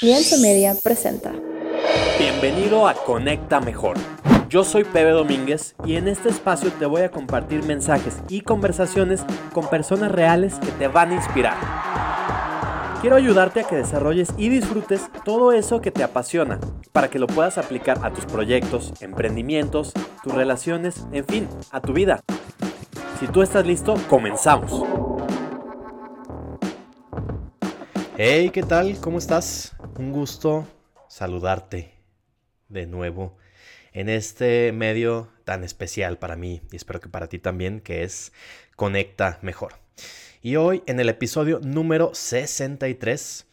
Lienzo Media presenta. Bienvenido a Conecta Mejor. Yo soy Pepe Domínguez y en este espacio te voy a compartir mensajes y conversaciones con personas reales que te van a inspirar. Quiero ayudarte a que desarrolles y disfrutes todo eso que te apasiona para que lo puedas aplicar a tus proyectos, emprendimientos, tus relaciones, en fin, a tu vida. Si tú estás listo, comenzamos. Hey, ¿qué tal? ¿Cómo estás? Un gusto saludarte de nuevo en este medio tan especial para mí y espero que para ti también, que es Conecta Mejor. Y hoy en el episodio número 63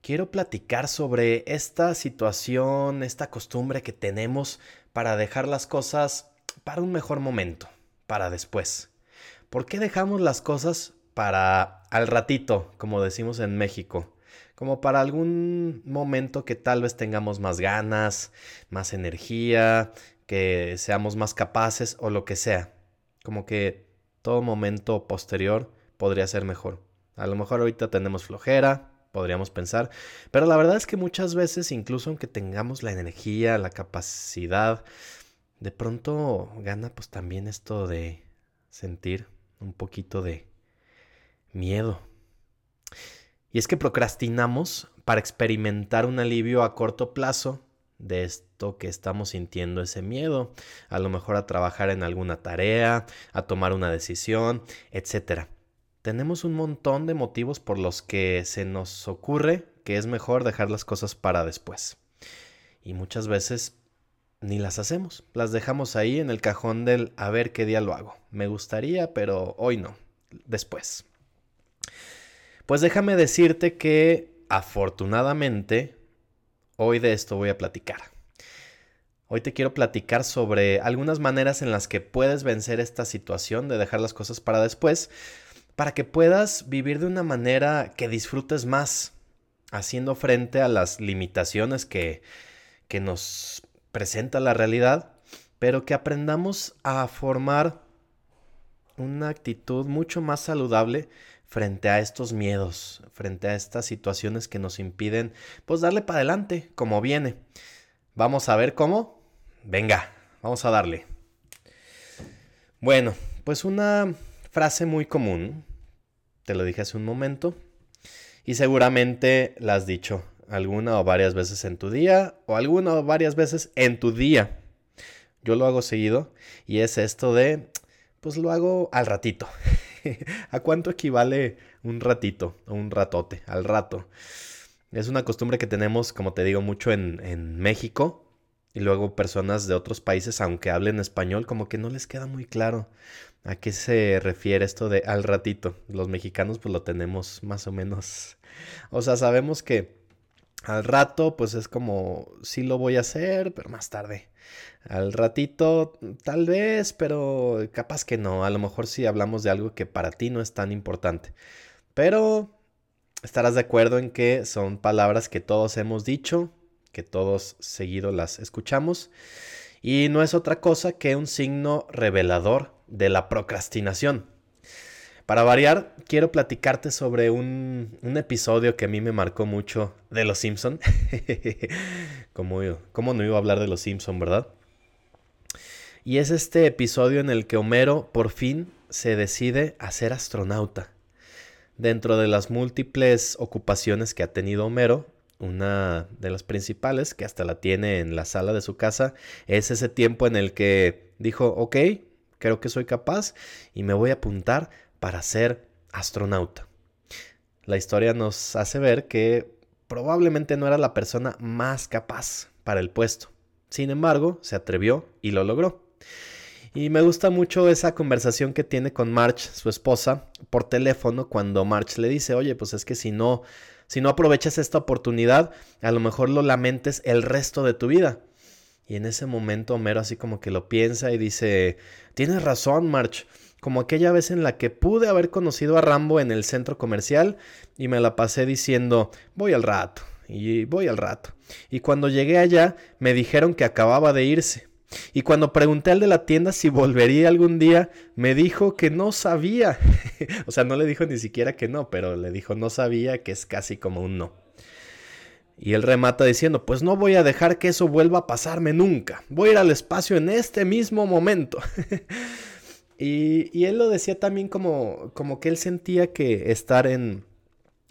quiero platicar sobre esta situación, esta costumbre que tenemos para dejar las cosas para un mejor momento, para después. ¿Por qué dejamos las cosas para al ratito, como decimos en México? Como para algún momento que tal vez tengamos más ganas, más energía, que seamos más capaces o lo que sea. Como que todo momento posterior podría ser mejor. A lo mejor ahorita tenemos flojera, podríamos pensar, pero la verdad es que muchas veces, incluso aunque tengamos la energía, la capacidad, de pronto gana pues también esto de sentir un poquito de miedo y es que procrastinamos para experimentar un alivio a corto plazo de esto que estamos sintiendo ese miedo, a lo mejor a trabajar en alguna tarea, a tomar una decisión, etc. Tenemos un montón de motivos por los que se nos ocurre que es mejor dejar las cosas para después. Y muchas veces ni las hacemos, las dejamos ahí en el cajón del a ver qué día lo hago. Me gustaría, pero hoy no, después. Pues déjame decirte que afortunadamente hoy de esto voy a platicar. Hoy te quiero platicar sobre algunas maneras en las que puedes vencer esta situación de dejar las cosas para después, para que puedas vivir de una manera que disfrutes más, haciendo frente a las limitaciones que, que nos presenta la realidad, pero que aprendamos a formar una actitud mucho más saludable frente a estos miedos, frente a estas situaciones que nos impiden, pues darle para adelante como viene. Vamos a ver cómo. Venga, vamos a darle. Bueno, pues una frase muy común, te lo dije hace un momento, y seguramente la has dicho alguna o varias veces en tu día, o alguna o varias veces en tu día. Yo lo hago seguido, y es esto de, pues lo hago al ratito. ¿A cuánto equivale un ratito o un ratote? Al rato. Es una costumbre que tenemos, como te digo, mucho en, México. Y luego personas de otros países, aunque hablen español, como que no les queda muy claro a qué se refiere esto de al ratito. Los mexicanos pues lo tenemos más o menos. O sea, sabemos que al rato pues es como sí lo voy a hacer, pero más tarde. Al ratito, tal vez, pero capaz que no. A lo mejor sí hablamos de algo que para ti no es tan importante. Pero estarás de acuerdo en que son palabras que todos hemos dicho, que todos seguido las escuchamos. Y no es otra cosa que un signo revelador de la procrastinación. Para variar, quiero platicarte sobre un, episodio que a mí me marcó mucho de Los Simpson. ¿Cómo, ¿Cómo no iba a hablar de Los Simpson, verdad? Y es este episodio en el que Homero por fin se decide a ser astronauta. Dentro de las múltiples ocupaciones que ha tenido Homero, una de las principales, que hasta la tiene en la sala de su casa, es ese tiempo en el que dijo, ok, creo que soy capaz y me voy a apuntar para ser astronauta. La historia nos hace ver que probablemente no era la persona más capaz para el puesto. Sin embargo, se atrevió y lo logró. Y me gusta mucho esa conversación que tiene con March, su esposa, por teléfono cuando March le dice, oye, pues es que si no, si no aprovechas esta oportunidad, a lo mejor lo lamentes el resto de tu vida. Y en ese momento Homero así como que lo piensa y dice, tienes razón, March, como aquella vez en la que pude haber conocido a Rambo en el centro comercial y me la pasé diciendo, voy al rato, y voy al rato. Y cuando llegué allá, me dijeron que acababa de irse. Y cuando pregunté al de la tienda si volvería algún día, me dijo que no sabía. o sea, no le dijo ni siquiera que no, pero le dijo no sabía, que es casi como un no. Y él remata diciendo, pues no voy a dejar que eso vuelva a pasarme nunca. Voy a ir al espacio en este mismo momento. y, él lo decía también como, como que él sentía que estar en,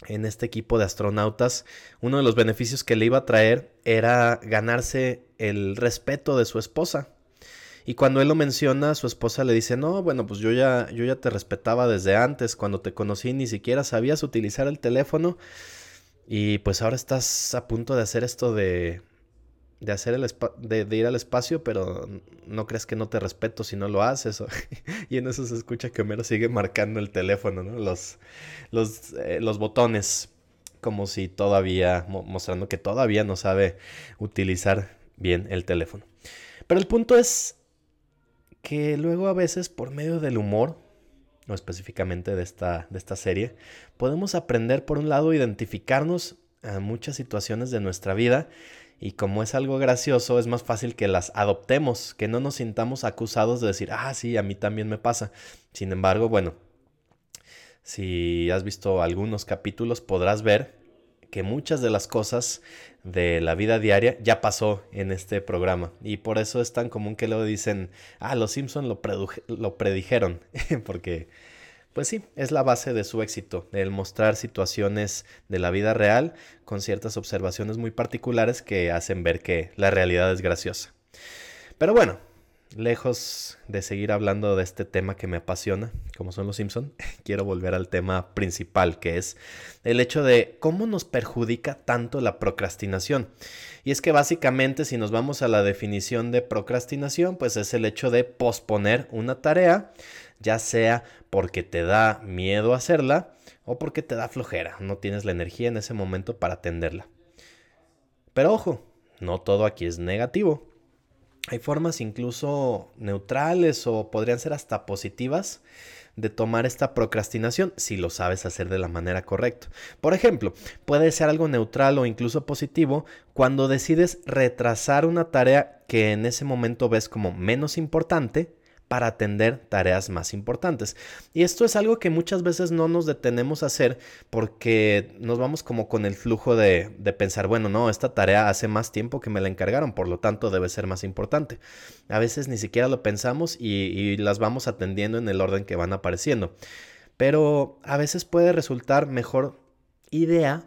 en este equipo de astronautas, uno de los beneficios que le iba a traer era ganarse el respeto de su esposa. Y cuando él lo menciona, su esposa le dice, no, bueno, pues yo ya, yo ya te respetaba desde antes, cuando te conocí ni siquiera sabías utilizar el teléfono y pues ahora estás a punto de hacer esto de, de, hacer el de, ir al espacio, pero no crees que no te respeto si no lo haces. y en eso se escucha que Homero sigue marcando el teléfono, ¿no? Los, los, eh, los botones, como si todavía, mostrando que todavía no sabe utilizar bien el teléfono. Pero el punto es que luego a veces por medio del humor, no específicamente de esta, de esta serie, podemos aprender por un lado identificarnos a muchas situaciones de nuestra vida y como es algo gracioso es más fácil que las adoptemos, que no nos sintamos acusados de decir, ah, sí, a mí también me pasa. Sin embargo, bueno, si has visto algunos capítulos podrás ver que muchas de las cosas de la vida diaria ya pasó en este programa. Y por eso es tan común que luego dicen, ah, los Simpson lo, lo predijeron. Porque, pues sí, es la base de su éxito, el mostrar situaciones de la vida real con ciertas observaciones muy particulares que hacen ver que la realidad es graciosa. Pero bueno, lejos de seguir hablando de este tema que me apasiona, como son los Simpson, quiero volver al tema principal, que es el hecho de cómo nos perjudica tanto la procrastinación. Y es que básicamente si nos vamos a la definición de procrastinación, pues es el hecho de posponer una tarea, ya sea porque te da miedo hacerla o porque te da flojera, no tienes la energía en ese momento para atenderla. Pero ojo, no todo aquí es negativo. Hay formas incluso neutrales o podrían ser hasta positivas de tomar esta procrastinación si lo sabes hacer de la manera correcta. Por ejemplo, puede ser algo neutral o incluso positivo cuando decides retrasar una tarea que en ese momento ves como menos importante para atender tareas más importantes. Y esto es algo que muchas veces no nos detenemos a hacer porque nos vamos como con el flujo de, pensar, bueno, no, esta tarea hace más tiempo que me la encargaron, por lo tanto debe ser más importante. A veces ni siquiera lo pensamos y, y las vamos atendiendo en el orden que van apareciendo. Pero a veces puede resultar mejor idea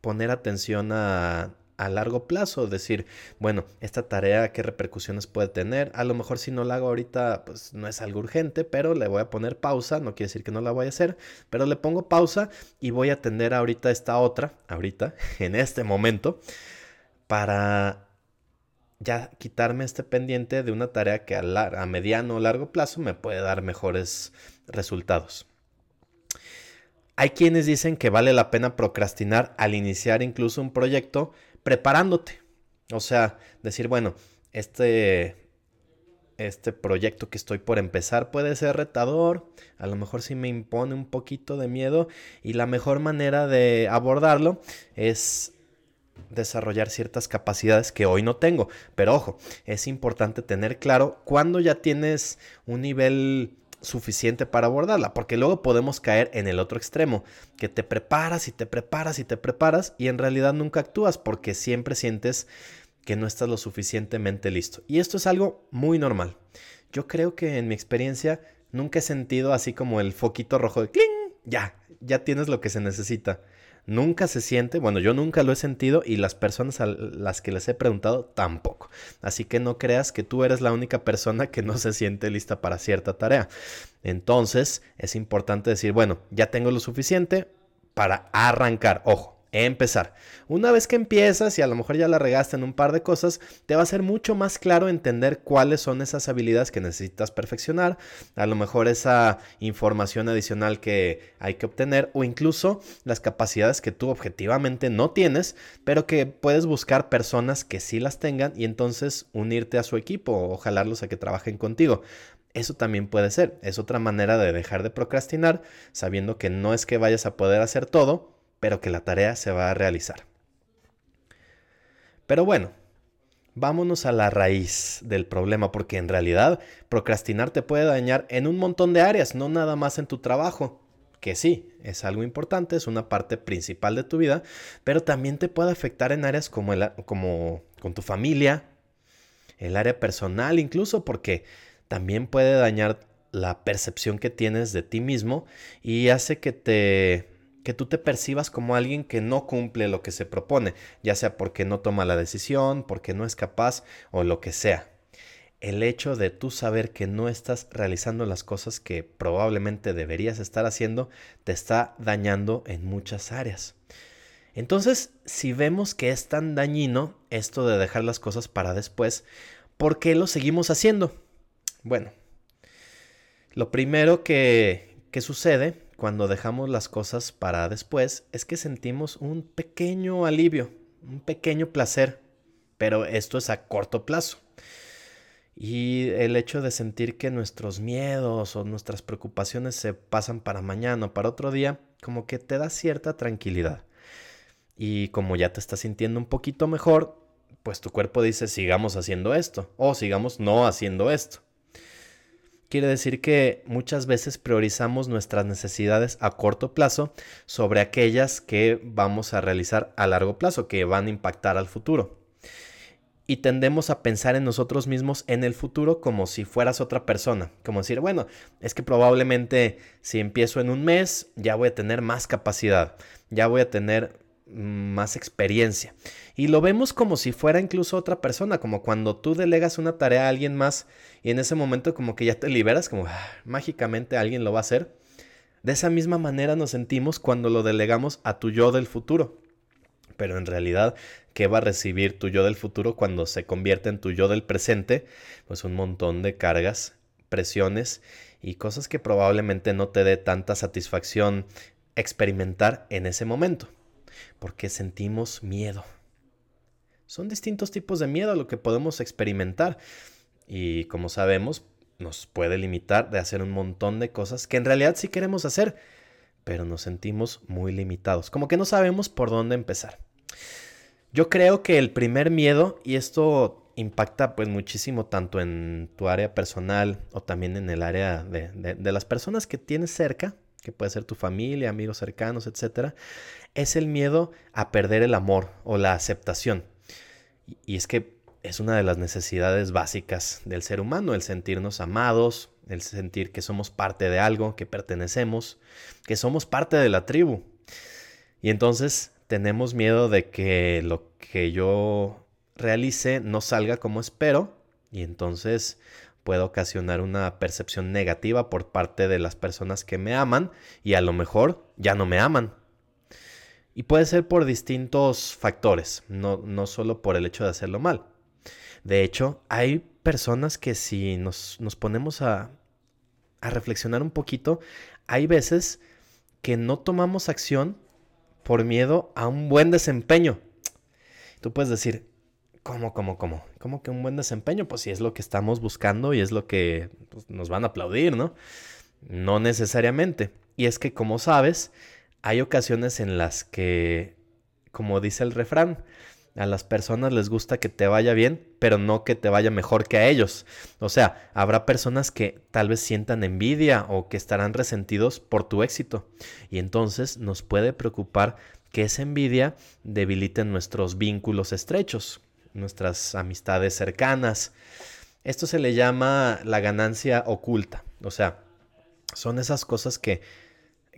poner atención a, a largo plazo, decir, bueno, esta tarea, qué repercusiones puede tener. A lo mejor si no la hago ahorita, pues no es algo urgente, pero le voy a poner pausa, no quiere decir que no la voy a hacer, pero le pongo pausa y voy a atender ahorita esta otra, ahorita, en este momento, para ya quitarme este pendiente de una tarea que a, a mediano o largo plazo me puede dar mejores resultados. Hay quienes dicen que vale la pena procrastinar al iniciar incluso un proyecto preparándote. O sea, decir, bueno, este, este proyecto que estoy por empezar puede ser retador, a lo mejor sí me impone un poquito de miedo y la mejor manera de abordarlo es desarrollar ciertas capacidades que hoy no tengo. Pero ojo, es importante tener claro cuando ya tienes un nivel suficiente para abordarla, porque luego podemos caer en el otro extremo, que te preparas y te preparas y te preparas y en realidad nunca actúas porque siempre sientes que no estás lo suficientemente listo. Y esto es algo muy normal. Yo creo que en mi experiencia nunca he sentido así como el foquito rojo de ¡cling! Ya, ya tienes lo que se necesita nunca se siente, bueno, yo nunca lo he sentido y las personas a las que les he preguntado tampoco. Así que no creas que tú eres la única persona que no se siente lista para cierta tarea. Entonces es importante decir, bueno, ya tengo lo suficiente para arrancar. Ojo, empezar. Una vez que empiezas y a lo mejor ya la regaste en un par de cosas, te va a ser mucho más claro entender cuáles son esas habilidades que necesitas perfeccionar, a lo mejor esa información adicional que hay que obtener o incluso las capacidades que tú objetivamente no tienes, pero que puedes buscar personas que sí las tengan y entonces unirte a su equipo o jalarlos a que trabajen contigo. Eso también puede ser, es otra manera de dejar de procrastinar, sabiendo que no es que vayas a poder hacer todo, pero que la tarea se va a realizar. Pero bueno, vámonos a la raíz del problema, porque en realidad procrastinar te puede dañar en un montón de áreas, no nada más en tu trabajo, que sí, es algo importante, es una parte principal de tu vida, pero también te puede afectar en áreas como, el, como con tu familia, el área personal incluso, porque también puede dañar la percepción que tienes de ti mismo y hace que te que tú te percibas como alguien que no cumple lo que se propone, ya sea porque no toma la decisión, porque no es capaz o lo que sea. El hecho de tú saber que no estás realizando las cosas que probablemente deberías estar haciendo te está dañando en muchas áreas. Entonces, si vemos que es tan dañino esto de dejar las cosas para después, ¿por qué lo seguimos haciendo? Bueno, lo primero que, que sucede cuando dejamos las cosas para después es que sentimos un pequeño alivio, un pequeño placer, pero esto es a corto plazo. Y el hecho de sentir que nuestros miedos o nuestras preocupaciones se pasan para mañana o para otro día, como que te da cierta tranquilidad. Y como ya te estás sintiendo un poquito mejor, pues tu cuerpo dice sigamos haciendo esto o sigamos no haciendo esto. Quiere decir que muchas veces priorizamos nuestras necesidades a corto plazo sobre aquellas que vamos a realizar a largo plazo, que van a impactar al futuro. Y tendemos a pensar en nosotros mismos en el futuro como si fueras otra persona. Como decir, bueno, es que probablemente si empiezo en un mes ya voy a tener más capacidad, ya voy a tener más experiencia. Y lo vemos como si fuera incluso otra persona, como cuando tú delegas una tarea a alguien más y en ese momento como que ya te liberas, como ah, mágicamente alguien lo va a hacer. De esa misma manera nos sentimos cuando lo delegamos a tu yo del futuro. Pero en realidad, ¿qué va a recibir tu yo del futuro cuando se convierte en tu yo del presente? Pues un montón de cargas, presiones y cosas que probablemente no te dé tanta satisfacción experimentar en ese momento porque sentimos miedo. Son distintos tipos de miedo lo que podemos experimentar y como sabemos nos puede limitar de hacer un montón de cosas que en realidad sí queremos hacer, pero nos sentimos muy limitados, como que no sabemos por dónde empezar. Yo creo que el primer miedo, y esto impacta pues muchísimo tanto en tu área personal o también en el área de, de las personas que tienes cerca, que puede ser tu familia, amigos cercanos, etc., es el miedo a perder el amor o la aceptación. Y es que es una de las necesidades básicas del ser humano, el sentirnos amados, el sentir que somos parte de algo, que pertenecemos, que somos parte de la tribu. Y entonces tenemos miedo de que lo que yo realice no salga como espero y entonces puede ocasionar una percepción negativa por parte de las personas que me aman y a lo mejor ya no me aman. Y puede ser por distintos factores, no, no solo por el hecho de hacerlo mal. De hecho, hay personas que si nos, nos ponemos a, a reflexionar un poquito, hay veces que no tomamos acción por miedo a un buen desempeño. Tú puedes decir, ¿Cómo, cómo, cómo? ¿Cómo que un buen desempeño? Pues si es lo que estamos buscando y es lo que pues, nos van a aplaudir, ¿no? No necesariamente. Y es que, como sabes, hay ocasiones en las que, como dice el refrán, a las personas les gusta que te vaya bien, pero no que te vaya mejor que a ellos. O sea, habrá personas que tal vez sientan envidia o que estarán resentidos por tu éxito. Y entonces nos puede preocupar que esa envidia debilite nuestros vínculos estrechos nuestras amistades cercanas. Esto se le llama la ganancia oculta. O sea, son esas cosas que,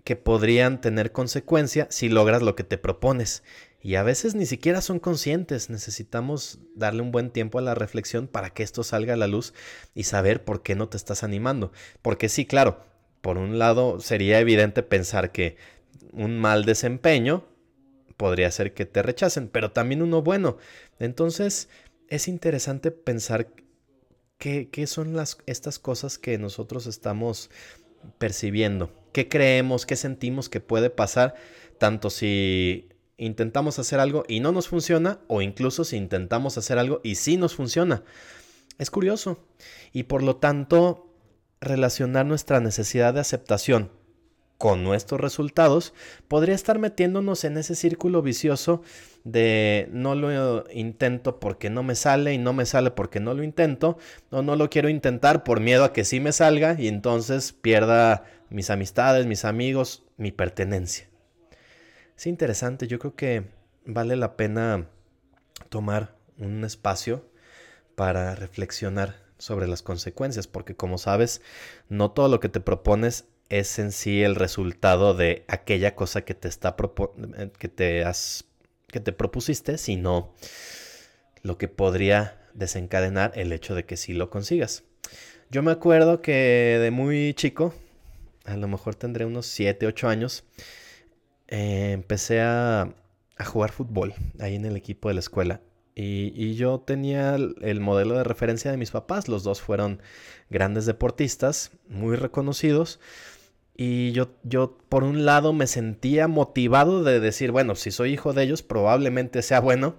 que podrían tener consecuencia si logras lo que te propones. Y a veces ni siquiera son conscientes. Necesitamos darle un buen tiempo a la reflexión para que esto salga a la luz y saber por qué no te estás animando. Porque sí, claro, por un lado sería evidente pensar que un mal desempeño podría ser que te rechacen, pero también uno bueno. Entonces es interesante pensar qué, son las, estas cosas que nosotros estamos percibiendo, qué creemos, qué sentimos que puede pasar, tanto si intentamos hacer algo y no nos funciona, o incluso si intentamos hacer algo y sí nos funciona. Es curioso. Y por lo tanto, relacionar nuestra necesidad de aceptación con nuestros resultados, podría estar metiéndonos en ese círculo vicioso de no lo intento porque no me sale y no me sale porque no lo intento, o no lo quiero intentar por miedo a que sí me salga y entonces pierda mis amistades, mis amigos, mi pertenencia. Es interesante, yo creo que vale la pena tomar un espacio para reflexionar sobre las consecuencias, porque como sabes, no todo lo que te propones es en sí el resultado de aquella cosa que te está eh, que te has que te propusiste, sino lo que podría desencadenar el hecho de que sí lo consigas. Yo me acuerdo que de muy chico, a lo mejor tendré unos 7, 8 años, eh, empecé a, jugar fútbol ahí en el equipo de la escuela. Y, y, yo tenía el modelo de referencia de mis papás. Los dos fueron grandes deportistas, muy reconocidos. Y yo, yo, por un lado, me sentía motivado de decir, bueno, si soy hijo de ellos, probablemente sea bueno.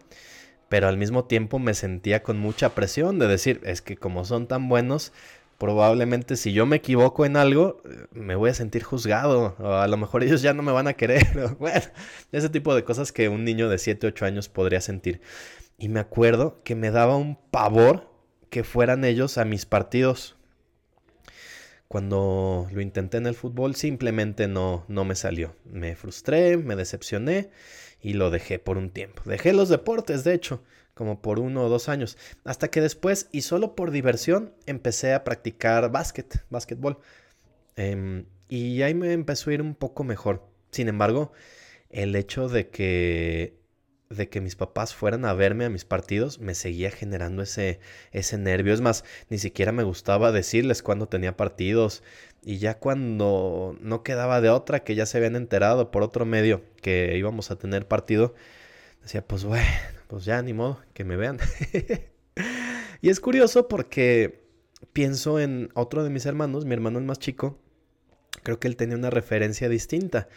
Pero al mismo tiempo me sentía con mucha presión de decir, es que como son tan buenos, probablemente si yo me equivoco en algo, me voy a sentir juzgado. O a lo mejor ellos ya no me van a querer. bueno, ese tipo de cosas que un niño de 7, 8 años podría sentir. Y me acuerdo que me daba un pavor que fueran ellos a mis partidos cuando lo intenté en el fútbol simplemente no, no me salió. Me frustré, me decepcioné y lo dejé por un tiempo. Dejé los deportes, de hecho, como por uno o dos años. Hasta que después, y solo por diversión, empecé a practicar básquet, básquetbol. Em, y ahí me empezó a ir un poco mejor. Sin embargo, el hecho de que de que mis papás fueran a verme a mis partidos me seguía generando ese, ese nervio. Es más, ni siquiera me gustaba decirles cuando tenía partidos. Y ya cuando no quedaba de otra, que ya se habían enterado por otro medio que íbamos a tener partido, decía, pues bueno, pues ya ni modo, que me vean. y es curioso porque pienso en otro de mis hermanos, mi hermano el más chico, creo que él tenía una referencia distinta.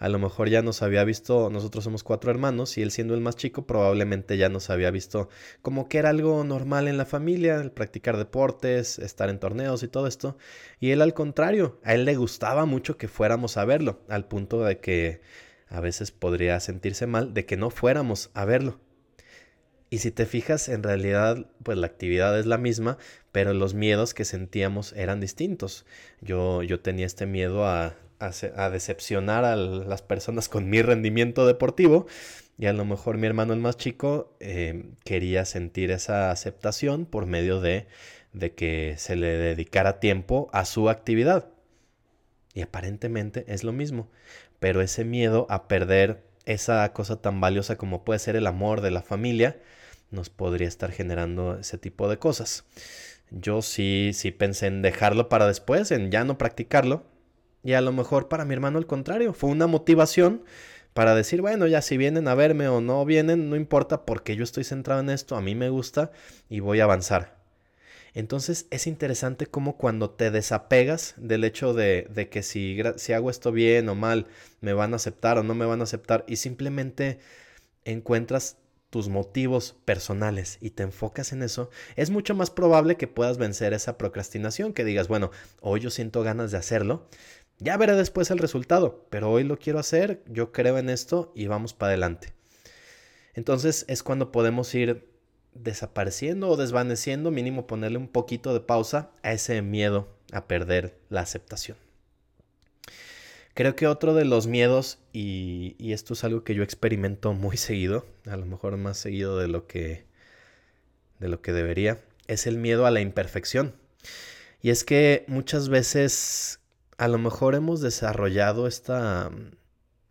A lo mejor ya nos había visto, nosotros somos cuatro hermanos y él siendo el más chico probablemente ya nos había visto como que era algo normal en la familia, el practicar deportes, estar en torneos y todo esto. Y él al contrario, a él le gustaba mucho que fuéramos a verlo, al punto de que a veces podría sentirse mal de que no fuéramos a verlo. Y si te fijas, en realidad, pues la actividad es la misma, pero los miedos que sentíamos eran distintos. Yo, yo tenía este miedo a, decepcionar a las personas con mi rendimiento deportivo y a lo mejor mi hermano el más chico eh, quería sentir esa aceptación por medio de, de que se le dedicara tiempo a su actividad. Y aparentemente es lo mismo, pero ese miedo a perder esa cosa tan valiosa como puede ser el amor de la familia, nos podría estar generando ese tipo de cosas. Yo sí, sí pensé en dejarlo para después, en ya no practicarlo. Y a lo mejor para mi hermano al contrario, fue una motivación para decir, bueno, ya si vienen a verme o no vienen, no importa porque yo estoy centrado en esto, a mí me gusta y voy a avanzar. Entonces es interesante cómo cuando te desapegas del hecho de, de que si, si hago esto bien o mal, me van a aceptar o no me van a aceptar y simplemente encuentras tus motivos personales y te enfocas en eso, es mucho más probable que puedas vencer esa procrastinación, que digas, bueno, hoy yo siento ganas de hacerlo, ya veré después el resultado, pero hoy lo quiero hacer, yo creo en esto y vamos para adelante. Entonces es cuando podemos ir desapareciendo o desvaneciendo, mínimo ponerle un poquito de pausa a ese miedo a perder la aceptación. Creo que otro de los miedos, y, esto es algo que yo experimento muy seguido, a lo mejor más seguido de lo que, de lo que debería, es el miedo a la imperfección. Y es que muchas veces a lo mejor hemos desarrollado esta mm,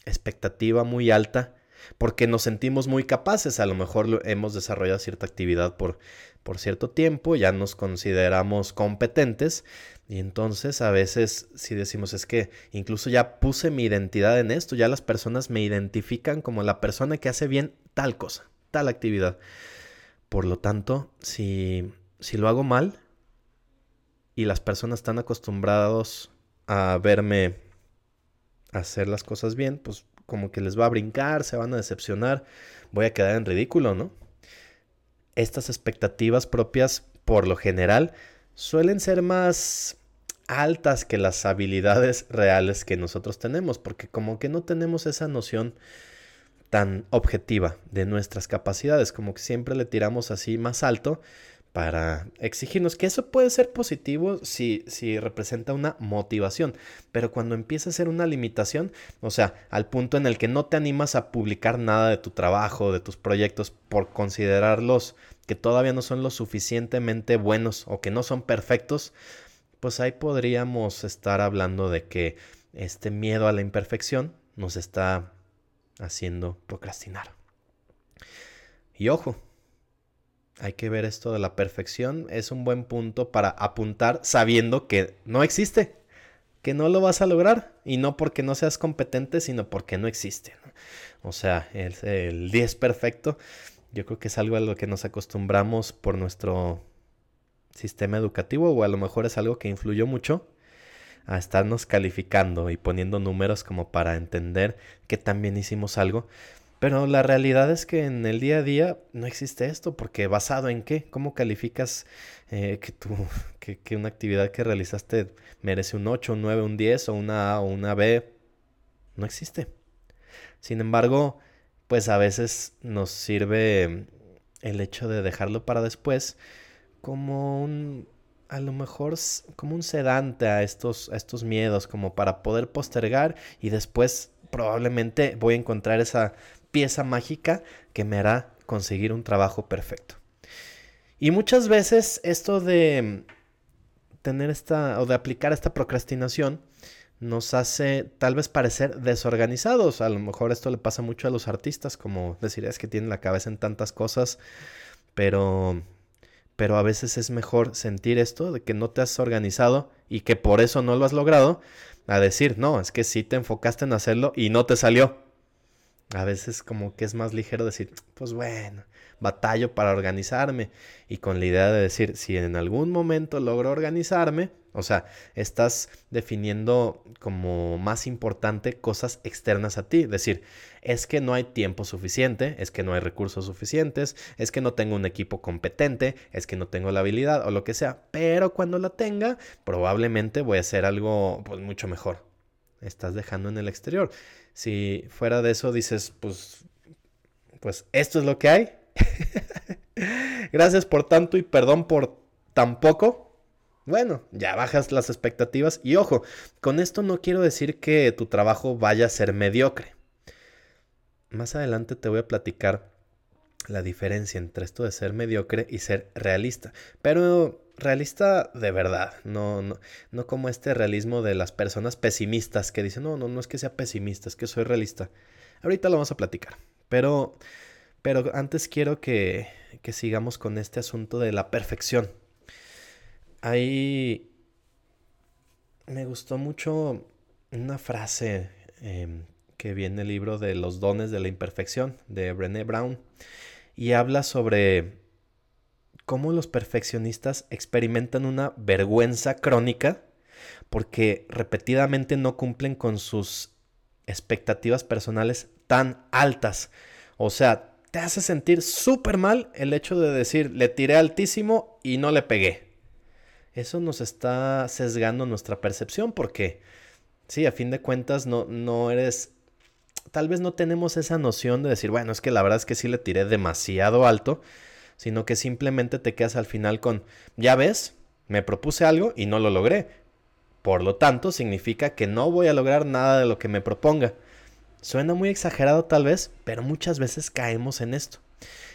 expectativa muy alta porque nos sentimos muy capaces, a lo mejor hemos desarrollado cierta actividad por, por cierto tiempo, ya nos consideramos competentes, y entonces a veces si decimos es que incluso ya puse mi identidad en esto, ya las personas me identifican como la persona que hace bien tal cosa, tal actividad. Por lo tanto, si, si lo hago mal y las personas están acostumbrados a verme hacer las cosas bien, pues como que les va a brincar, se van a decepcionar, voy a quedar en ridículo, ¿no? Estas expectativas propias, por lo general, suelen ser más altas que las habilidades reales que nosotros tenemos, porque como que no tenemos esa noción tan objetiva de nuestras capacidades, como que siempre le tiramos así más alto, para exigirnos, que eso puede ser positivo si, si representa una motivación, pero cuando empieza a ser una limitación, o sea, al punto en el que no te animas a publicar nada de tu trabajo, de tus proyectos, por considerarlos que todavía no son lo suficientemente buenos o que no son perfectos, pues ahí podríamos estar hablando de que este miedo a la imperfección nos está haciendo procrastinar. Y ojo, hay que ver esto de la perfección. Es un buen punto para apuntar sabiendo que no existe, que no lo vas a lograr. Y no porque no seas competente, sino porque no existe. O sea, el, el 10 perfecto, yo creo que es algo a lo que nos acostumbramos por nuestro sistema educativo o a lo mejor es algo que influyó mucho a estarnos calificando y poniendo números como para entender que también hicimos algo. Pero la realidad es que en el día a día no existe esto, porque basado en qué, cómo calificas eh, que, tú, que, una actividad que realizaste merece un 8, un 9, un 10 o una A o una B, no existe. Sin embargo, pues a veces nos sirve el hecho de dejarlo para después como un, a lo mejor como un sedante a estos, a estos miedos, como para poder postergar y después probablemente voy a encontrar esa pieza mágica que me hará conseguir un trabajo perfecto. Y muchas veces esto de tener esta o de aplicar esta procrastinación nos hace tal vez parecer desorganizados. A lo mejor esto le pasa mucho a los artistas, como decir es que tienen la cabeza en tantas cosas, pero pero a veces es mejor sentir esto de que no te has organizado y que por eso no lo has logrado, a decir, no, es que sí te enfocaste en hacerlo y no te salió. A veces como que es más ligero decir, pues bueno, batallo para organizarme y con la idea de decir, si en algún momento logro organizarme, o sea, estás definiendo como más importante cosas externas a ti, decir, es que no hay tiempo suficiente, es que no hay recursos suficientes, es que no tengo un equipo competente, es que no tengo la habilidad o lo que sea, pero cuando la tenga, probablemente voy a hacer algo pues mucho mejor. Estás dejando en el exterior. Si fuera de eso dices, pues, pues esto es lo que hay. Gracias por tanto y perdón por tan poco. Bueno, ya bajas las expectativas y ojo, con esto no quiero decir que tu trabajo vaya a ser mediocre. Más adelante te voy a platicar la diferencia entre esto de ser mediocre y ser realista. Pero realista de verdad, no, no, no como este realismo de las personas pesimistas que dicen, no, no, no es que sea pesimista, es que soy realista. Ahorita lo vamos a platicar. Pero, pero antes quiero que, que sigamos con este asunto de la perfección. Ahí me gustó mucho una frase em, que viene en el libro de Los dones de la imperfección de Brené Brown y habla sobre cómo los perfeccionistas experimentan una vergüenza crónica porque repetidamente no cumplen con sus expectativas personales tan altas. O sea, te hace sentir súper mal el hecho de decir, le tiré altísimo y no le pegué. Eso nos está sesgando nuestra percepción porque, sí, a fin de cuentas no, no eres... Tal vez no tenemos esa noción de decir, bueno, es que la verdad es que sí le tiré demasiado alto sino que simplemente te quedas al final con, ya ves, me propuse algo y no lo logré. Por lo tanto, significa que no voy a lograr nada de lo que me proponga. Suena muy exagerado tal vez, pero muchas veces caemos en esto.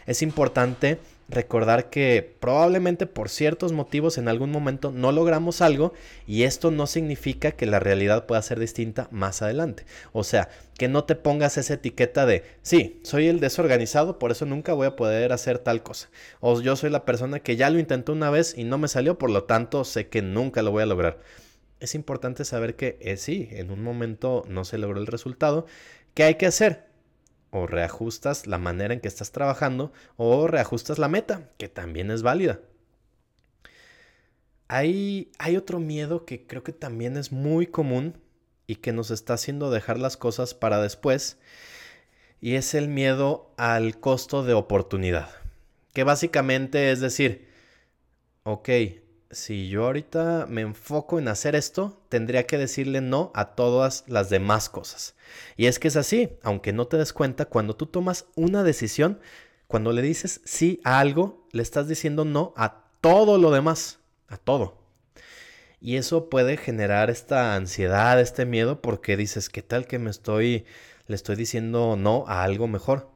Es importante recordar que probablemente por ciertos motivos en algún momento no logramos algo y esto no significa que la realidad pueda ser distinta más adelante. O sea, que no te pongas esa etiqueta de, sí, soy el desorganizado, por eso nunca voy a poder hacer tal cosa. O yo soy la persona que ya lo intentó una vez y no me salió, por lo tanto sé que nunca lo voy a lograr. Es importante saber que eh, sí, en un momento no se logró el resultado. ¿Qué hay que hacer? O reajustas la manera en que estás trabajando o reajustas la meta, que también es válida. Hay, hay otro miedo que creo que también es muy común y que nos está haciendo dejar las cosas para después, y es el miedo al costo de oportunidad, que básicamente es decir, ok, si yo ahorita me enfoco en hacer esto, tendría que decirle no a todas las demás cosas. Y es que es así, aunque no te des cuenta, cuando tú tomas una decisión, cuando le dices sí a algo, le estás diciendo no a todo lo demás, a todo. Y eso puede generar esta ansiedad, este miedo, porque dices, ¿qué tal que me estoy, le estoy diciendo no a algo mejor?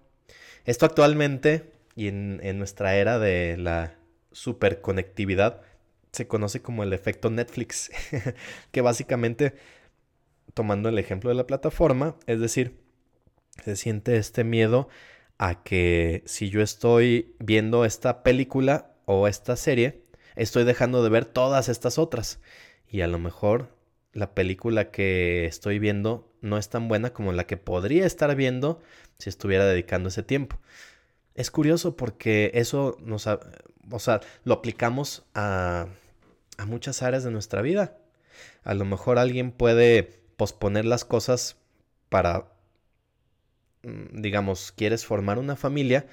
Esto actualmente y en, en nuestra era de la superconectividad se conoce como el efecto Netflix, que básicamente, tomando el ejemplo de la plataforma, es decir, se siente este miedo a que si yo estoy viendo esta película o esta serie, estoy dejando de ver todas estas otras. Y a lo mejor la película que estoy viendo no es tan buena como la que podría estar viendo si estuviera dedicando ese tiempo. Es curioso porque eso nos, o sea, lo aplicamos a, a muchas áreas de nuestra vida. A lo mejor alguien puede posponer las cosas para Mm, digamos, quieres formar una familia,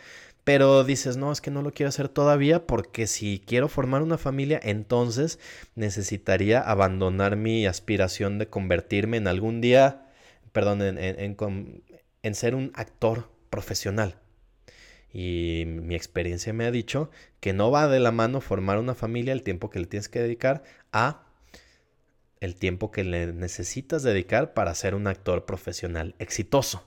pero dices, no, es que no lo quiero hacer todavía porque si quiero formar una familia, entonces necesitaría abandonar mi aspiración de convertirme en algún día, perdón, en, en ser un actor profesional. Y mi experiencia me ha dicho que no va de la mano formar una familia el tiempo que le tienes que dedicar a el tiempo que le necesitas dedicar para ser un actor profesional exitoso.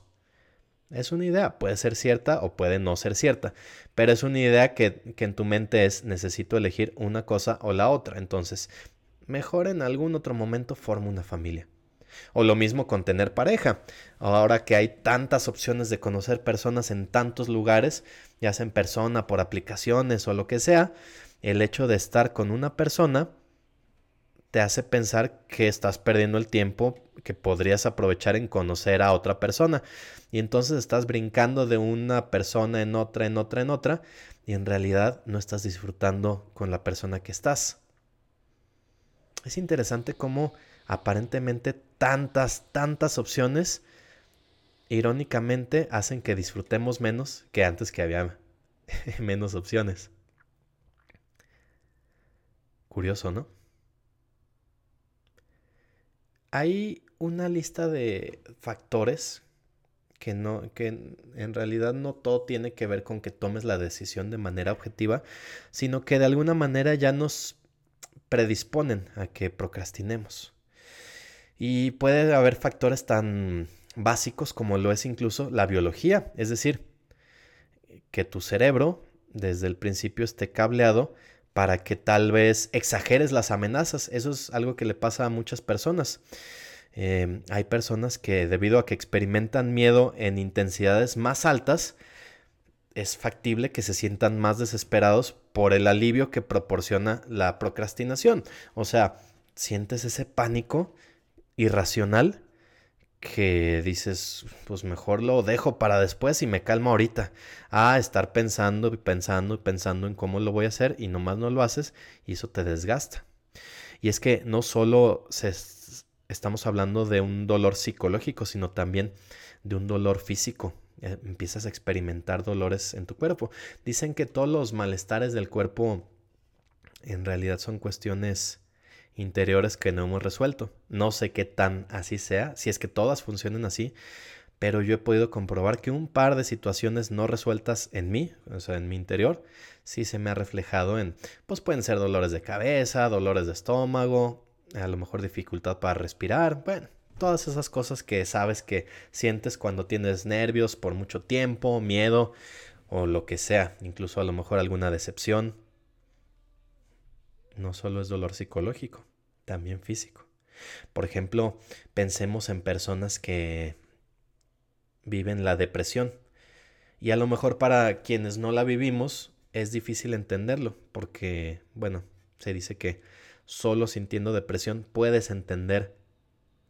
Es una idea, puede ser cierta o puede no ser cierta, pero es una idea que, en tu mente es necesito elegir una cosa o la otra, entonces mejor en algún otro momento forma una familia. O lo mismo con tener pareja. Ahora que hay tantas opciones de conocer personas en tantos lugares, ya sea en persona, por aplicaciones o lo que sea, el hecho de estar con una persona te hace pensar que estás perdiendo el tiempo que podrías aprovechar en conocer a otra persona. Y entonces estás brincando de una persona en otra, en otra, en otra, y en realidad no estás disfrutando con la persona que estás. Es interesante cómo aparentemente tantas, tantas opciones, irónicamente, hacen que disfrutemos menos que antes que había menos opciones. Curioso, ¿no? hay una lista de factores que no, que en realidad no todo tiene que ver con que tomes la decisión de manera objetiva, sino que de alguna manera ya nos predisponen a que procrastinemos. Y puede haber factores tan básicos como lo es incluso la biología, es decir, que tu cerebro desde el principio esté cableado para que tal vez exageres las amenazas. Eso es algo que le pasa a muchas personas. Em, hay personas que debido a que experimentan miedo en intensidades más altas, es factible que se sientan más desesperados por el alivio que proporciona la procrastinación. O sea, sientes ese pánico irracional que dices, pues mejor lo dejo para después y me calmo ahorita. A estar pensando y pensando y pensando en cómo lo voy a hacer y nomás no lo haces y eso te desgasta. Y es que no solo estamos hablando de un dolor psicológico, sino también de un dolor físico. Eh, empiezas a experimentar dolores en tu cuerpo. Dicen que todos los malestares del cuerpo en realidad son cuestiones interiores que no hemos resuelto. No sé qué tan así sea, si es que todas funcionen así, pero yo he podido comprobar que un par de situaciones no resueltas en mí, o sea, en mi interior, sí se me ha reflejado en, pues pueden ser dolores de cabeza, dolores de estómago, a lo mejor dificultad para respirar, bueno, todas esas cosas que sabes que sientes cuando tienes nervios por mucho tiempo, miedo o lo que sea, incluso a lo mejor alguna decepción. No solo es dolor psicológico, también físico. Por ejemplo, pensemos en personas que viven la depresión. Y a lo mejor para quienes no la vivimos es difícil entenderlo, porque, bueno, se dice que solo sintiendo depresión puedes entender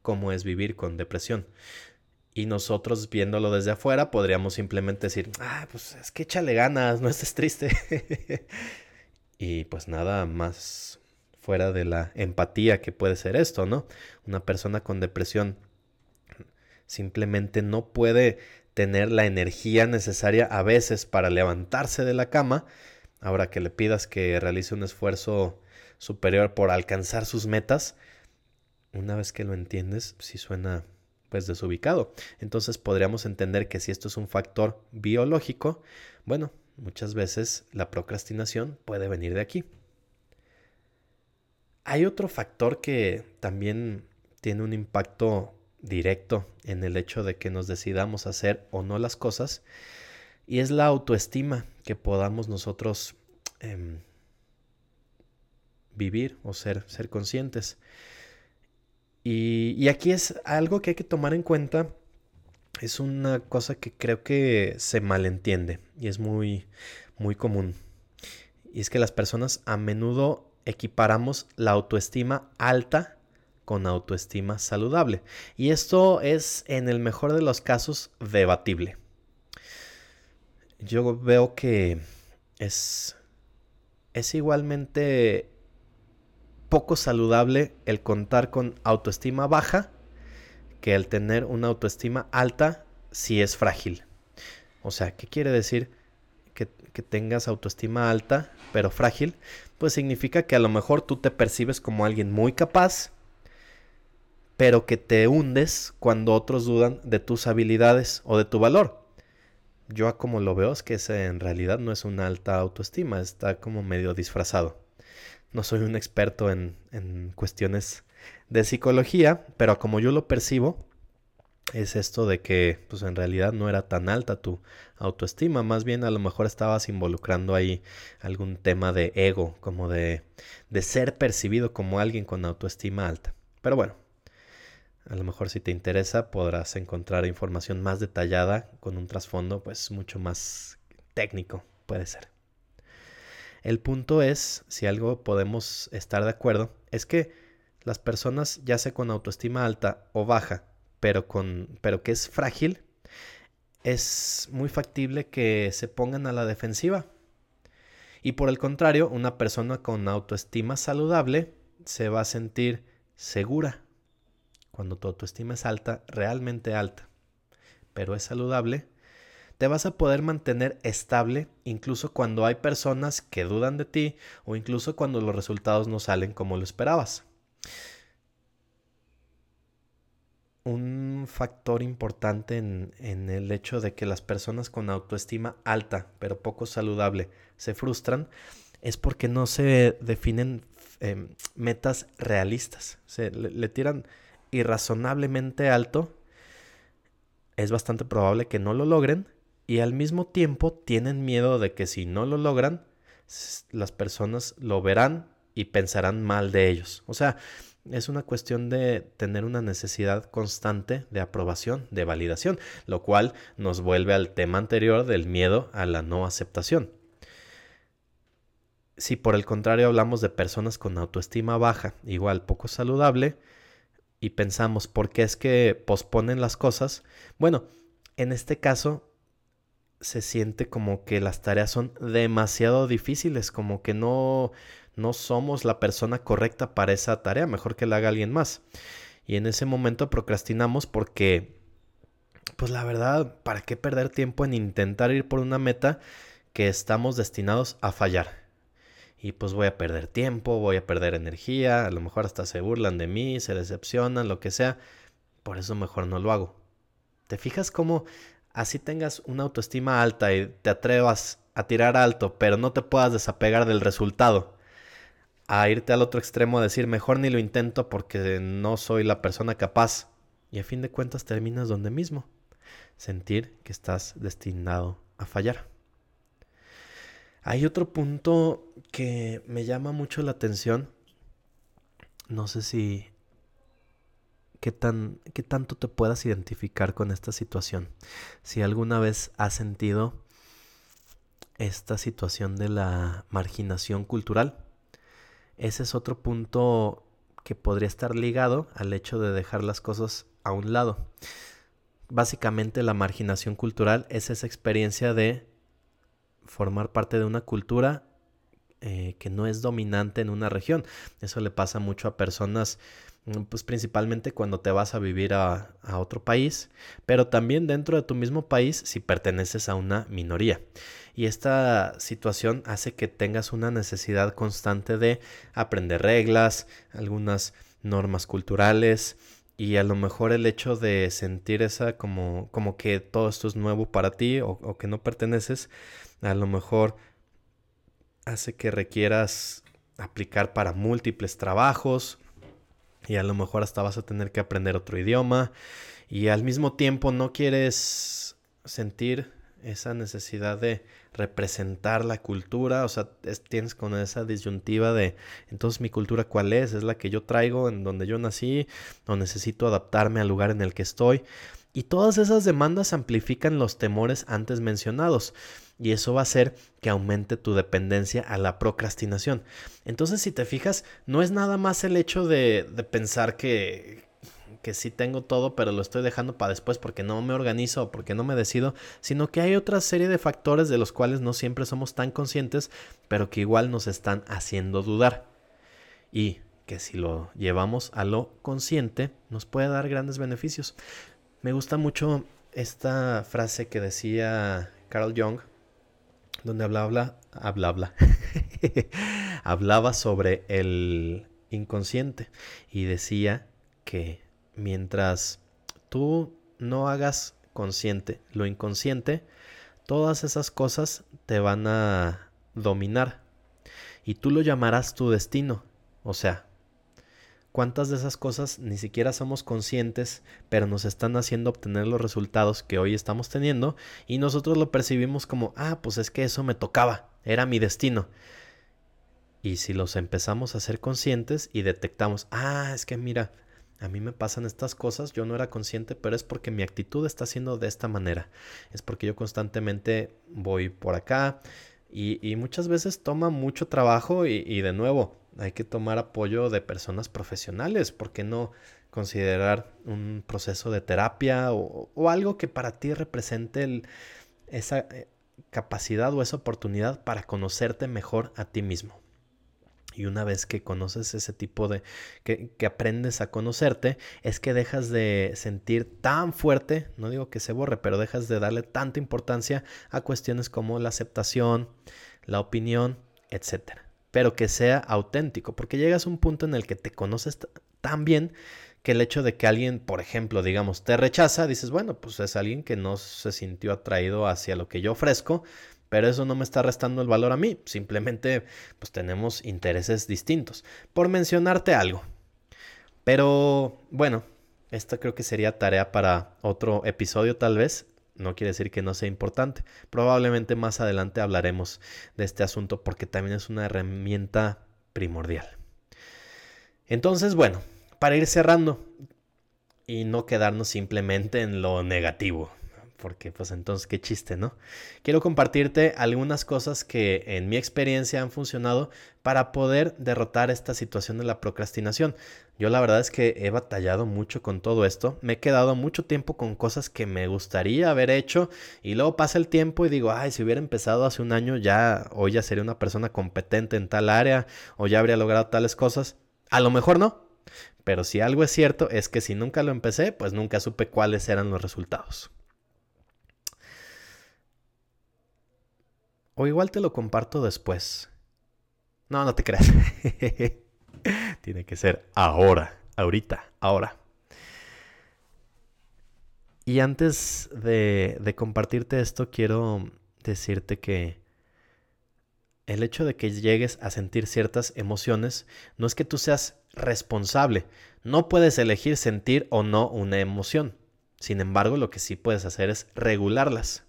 cómo es vivir con depresión. Y nosotros viéndolo desde afuera podríamos simplemente decir, ah, pues es que échale ganas, no estés triste. y pues nada más fuera de la empatía que puede ser esto, ¿no? Una persona con depresión simplemente no puede tener la energía necesaria a veces para levantarse de la cama, ahora que le pidas que realice un esfuerzo superior por alcanzar sus metas, una vez que lo entiendes, si suena pues desubicado. Entonces podríamos entender que si esto es un factor biológico, bueno, muchas veces la procrastinación puede venir de aquí. Hay otro factor que también tiene un impacto directo en el hecho de que nos decidamos hacer o no las cosas y es la autoestima que podamos nosotros em, vivir o ser, ser conscientes. Y, y, aquí es algo que hay que tomar en cuenta. Es una cosa que creo que se malentiende y es muy, muy común. Y es que las personas a menudo equiparamos la autoestima alta con autoestima saludable. Y esto es en el mejor de los casos debatible. Yo veo que es, es igualmente poco saludable el contar con autoestima baja que el tener una autoestima alta si es frágil. O sea, ¿qué quiere decir que, que, tengas autoestima alta pero frágil? Pues significa que a lo mejor tú te percibes como alguien muy capaz, pero que te hundes cuando otros dudan de tus habilidades o de tu valor. Yo como lo veo es que ese en realidad no es una alta autoestima, está como medio disfrazado. No soy un experto en, en cuestiones de psicología, pero como yo lo percibo, es esto de que pues en realidad no era tan alta tu autoestima, más bien a lo mejor estabas involucrando ahí algún tema de ego, como de, de ser percibido como alguien con autoestima alta. Pero bueno, a lo mejor si te interesa podrás encontrar información más detallada con un trasfondo pues mucho más técnico, puede ser. El punto es, si algo podemos estar de acuerdo, es que las personas, ya sea con autoestima alta o baja, pero, con, pero que es frágil, es muy factible que se pongan a la defensiva. Y por el contrario, una persona con autoestima saludable se va a sentir segura cuando tu autoestima es alta, realmente alta, pero es saludable, te vas a poder mantener estable incluso cuando hay personas que dudan de ti o incluso cuando los resultados no salen como lo esperabas. Un factor importante en, el hecho de que las personas con autoestima alta pero poco saludable se frustran es porque no se definen eh, metas realistas. Se le tiran irrazonablemente alto, es bastante probable que no lo logren y al mismo tiempo tienen miedo de que si no lo logran, las personas lo verán y pensarán mal de ellos. O sea, es una cuestión de tener una necesidad constante de aprobación, de validación, lo cual nos vuelve al tema anterior del miedo a la no aceptación. Si por el contrario hablamos de personas con autoestima baja, igual poco saludable, y pensamos por qué es que posponen las cosas, bueno, en este caso se siente como que las tareas son demasiado difíciles, como que no, no somos la persona correcta para esa tarea, mejor que la haga alguien más. Y en ese momento procrastinamos porque, pues la verdad, ¿para qué perder tiempo en intentar ir por una meta que estamos destinados a fallar? y pues voy a perder tiempo, voy a perder energía, a lo mejor hasta se burlan de mí, se decepcionan, lo que sea. Por eso mejor no lo hago. ¿Te fijas cómo así tengas una autoestima alta y te atrevas a tirar alto, pero no te puedas desapegar del resultado? A irte al otro extremo a decir, mejor ni lo intento porque no soy la persona capaz. Y a fin de cuentas terminas donde mismo. Sentir que estás destinado a fallar. Hay otro punto que me llama mucho la atención. No sé si qué tan qué tanto te puedas identificar con esta situación. Si alguna vez has sentido esta situación de la marginación cultural. Ese es otro punto que podría estar ligado al hecho de dejar las cosas a un lado. Básicamente la marginación cultural es esa experiencia de formar parte de una cultura eh, que no es dominante en una región. Eso le pasa mucho a personas, pues principalmente cuando te vas a vivir a, otro país, pero también dentro de tu mismo país si perteneces a una minoría. Y esta situación hace que tengas una necesidad constante de aprender reglas, algunas normas culturales, y a lo mejor el hecho de sentir esa como, como que todo esto es nuevo para ti o que no perteneces, a lo mejor hace que requieras aplicar para múltiples trabajos y a lo mejor hasta vas a tener que aprender otro idioma. Y al mismo tiempo no quieres sentir esa necesidad de representar la cultura, o sea, tienes con esa disyuntiva de, entonces mi cultura cuál es, es la que yo traigo, en donde yo nací, o necesito adaptarme al lugar en el que estoy. Y todas esas demandas amplifican los temores antes mencionados y eso va a hacer que aumente tu dependencia a la procrastinación. Entonces, si te fijas, no es nada más el hecho de, de pensar que, que sí tengo todo, pero lo estoy dejando para después porque no me organizo o porque no me decido, sino que hay otra serie de factores de los cuales no siempre somos tan conscientes, pero que igual nos están haciendo dudar. Y que si lo llevamos a lo consciente, nos puede dar grandes beneficios. Me gusta mucho esta frase que decía Carl Jung, donde hablaba, hablaba, hablaba sobre el inconsciente y decía que mientras tú no hagas consciente lo inconsciente, todas esas cosas te van a dominar y tú lo llamarás tu destino. O sea, cuántas de esas cosas ni siquiera somos conscientes, pero nos están haciendo obtener los resultados que hoy estamos teniendo y nosotros lo percibimos como, ah, pues es que eso me tocaba, era mi destino. Y si los empezamos a ser conscientes y detectamos, ah, es que mira, a mí me pasan estas cosas, yo no era consciente, pero es porque mi actitud está siendo de esta manera. Es porque yo constantemente voy por acá y, muchas veces toma mucho trabajo y, de nuevo hay que tomar apoyo de personas profesionales. ¿Por qué no considerar un proceso de terapia o, algo que para ti represente esa eh, capacidad o esa oportunidad para conocerte mejor a ti mismo? Y una vez que conoces ese tipo de, que, aprendes a conocerte, es que dejas de sentir tan fuerte, no digo que se borre, pero dejas de darle tanta importancia a cuestiones como la aceptación, la opinión, etc. Pero que sea auténtico, porque llegas a un punto en el que te conoces tan bien que el hecho de que alguien, por ejemplo, digamos, te rechaza, dices, bueno, pues es alguien que no se sintió atraído hacia lo que yo ofrezco, pero eso no me está restando el valor a mí, simplemente pues tenemos intereses distintos. Por mencionarte algo. Pero bueno, esta creo que sería tarea para otro episodio tal vez. No quiere decir que no sea importante. Probablemente más adelante hablaremos de este asunto porque también es una herramienta primordial. Entonces, bueno, para ir cerrando y no quedarnos simplemente en lo negativo porque pues entonces qué chiste, ¿no? Quiero compartirte algunas cosas que en mi experiencia han funcionado para poder derrotar esta situación de la procrastinación. Yo la verdad es que he batallado mucho con todo esto, me he quedado mucho tiempo con cosas que me gustaría haber hecho y luego pasa el tiempo y digo, ay, si hubiera empezado hace un año ya, hoy ya sería una persona competente en tal área o ya habría logrado tales cosas. A lo mejor no, pero si algo es cierto es que si nunca lo empecé, pues nunca supe cuáles eran los resultados. O igual te lo comparto después. No, no te creas. Tiene que ser ahora, ahorita, ahora. Y antes de, de, compartirte esto, quiero decirte que el hecho de que llegues a sentir ciertas emociones no es que tú seas responsable. No puedes elegir sentir o no una emoción. Sin embargo, lo que sí puedes hacer es regularlas.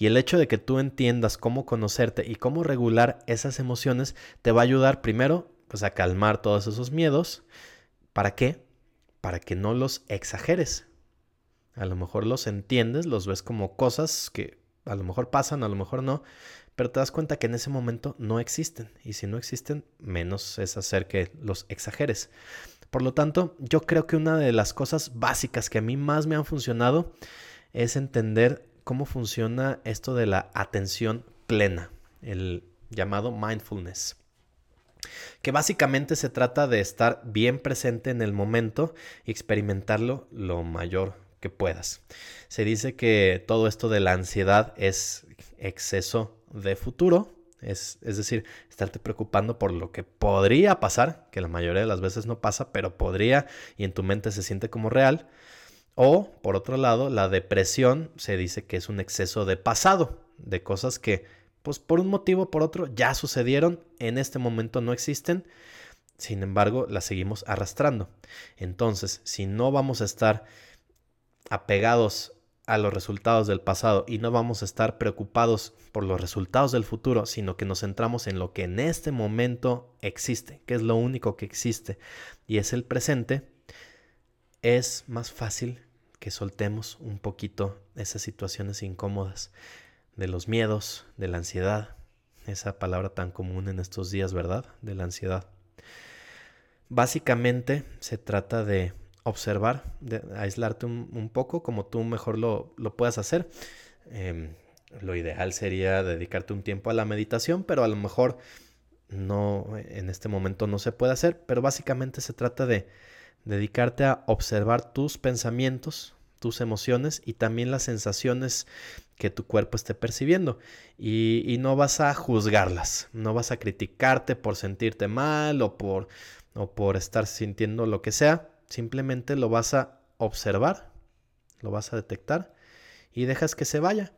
Y el hecho de que tú entiendas cómo conocerte y cómo regular esas emociones te va a ayudar primero pues a calmar todos esos miedos. ¿Para qué? Para que no los exageres. A lo mejor los entiendes, los ves como cosas que a lo mejor pasan, a lo mejor no, pero te das cuenta que en ese momento no existen. Y si no existen, menos es hacer que los exageres. Por lo tanto, yo creo que una de las cosas básicas que a mí más me han funcionado es entender cómo funciona esto de la atención plena, el llamado mindfulness. Que básicamente se trata de estar bien presente en el momento y experimentarlo lo mayor que puedas. Se dice que todo esto de la ansiedad es exceso de futuro, es, es, decir, estarte preocupando por lo que podría pasar, que la mayoría de las veces no pasa, pero podría y en tu mente se siente como real. O, por otro lado, la depresión se dice que es un exceso de pasado, de cosas que pues por un motivo o por otro ya sucedieron, en este momento no existen, sin embargo las seguimos arrastrando. Entonces, si no vamos a estar apegados a los resultados del pasado y no vamos a estar preocupados por los resultados del futuro, sino que nos centramos en lo que en este momento existe, que es lo único que existe y es el presente, es más fácil que soltemos un poquito esas situaciones incómodas de los miedos, de la ansiedad, esa palabra tan común en estos días, ¿verdad? De la ansiedad. Básicamente se trata de observar, de aislarte un, poco como tú mejor lo, puedas hacer. Em, lo ideal sería dedicarte un tiempo a la meditación, pero a lo mejor no en este momento no se puede hacer, pero básicamente se trata de dedicarte a observar tus pensamientos, tus emociones y también las sensaciones que tu cuerpo esté percibiendo. Y, no vas a juzgarlas, no vas a criticarte por sentirte mal o por, o por estar sintiendo lo que sea. Simplemente lo vas a observar, lo vas a detectar y dejas que se vaya.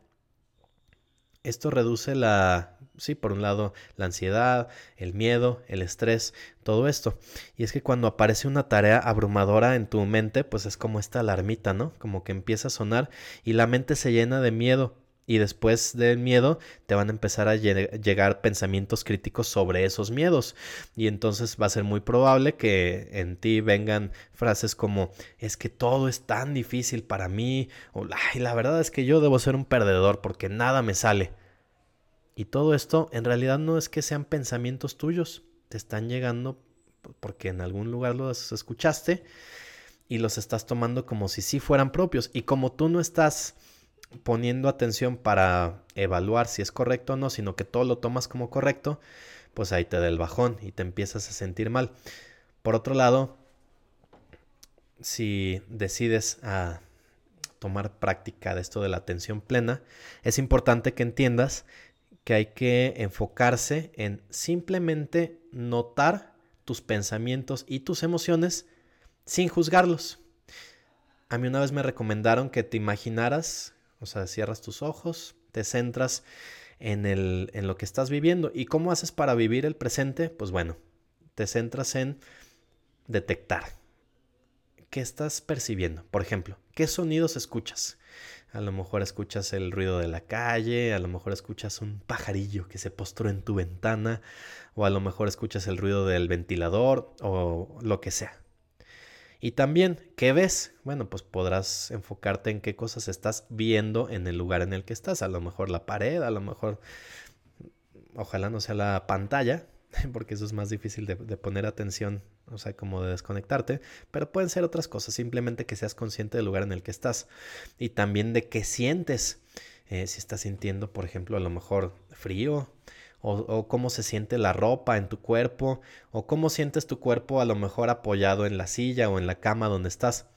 Esto reduce la, sí, por un lado, la ansiedad, el miedo, el estrés, todo esto. Y es que cuando aparece una tarea abrumadora en tu mente, pues es como esta alarmita, ¿no? Como que empieza a sonar y la mente se llena de miedo y después del miedo te van a empezar a llegar pensamientos críticos sobre esos miedos. Y entonces va a ser muy probable que en ti vengan frases como es que todo es tan difícil para mí. O Ay, la verdad es que yo debo ser un perdedor porque nada me sale. Y todo esto en realidad no es que sean pensamientos tuyos. Te están llegando porque en algún lugar los escuchaste y los estás tomando como si sí fueran propios. Y como tú no estás poniendo atención para evaluar si es correcto o no, sino que todo lo tomas como correcto, pues ahí te da el bajón y te empiezas a sentir mal. Por otro lado, si decides a tomar práctica de esto de la atención plena, es importante que entiendas que hay que enfocarse en simplemente notar tus pensamientos y tus emociones sin juzgarlos. A mí una vez me recomendaron que te imaginaras o sea, cierras tus ojos, te centras en, el, en lo que estás viviendo. ¿Y cómo haces para vivir el presente? Pues bueno, te centras en detectar qué estás percibiendo. Por ejemplo, ¿qué sonidos escuchas? A lo mejor escuchas el ruido de la calle, a lo mejor escuchas un pajarillo que se postró en tu ventana, o a lo mejor escuchas el ruido del ventilador, o lo que sea. Y también, ¿qué ves? Bueno, pues podrás enfocarte en qué cosas estás viendo en el lugar en el que estás. A lo mejor la pared, a lo mejor, ojalá no sea la pantalla, porque eso es más difícil de, poner atención, o sea, como de desconectarte, pero pueden ser otras cosas, simplemente que seas consciente del lugar en el que estás y también de qué sientes. Eh, si estás sintiendo, por ejemplo, a lo mejor frío, o, cómo se siente la ropa en tu cuerpo, o cómo sientes tu cuerpo a lo mejor apoyado en la silla o en la cama donde estás.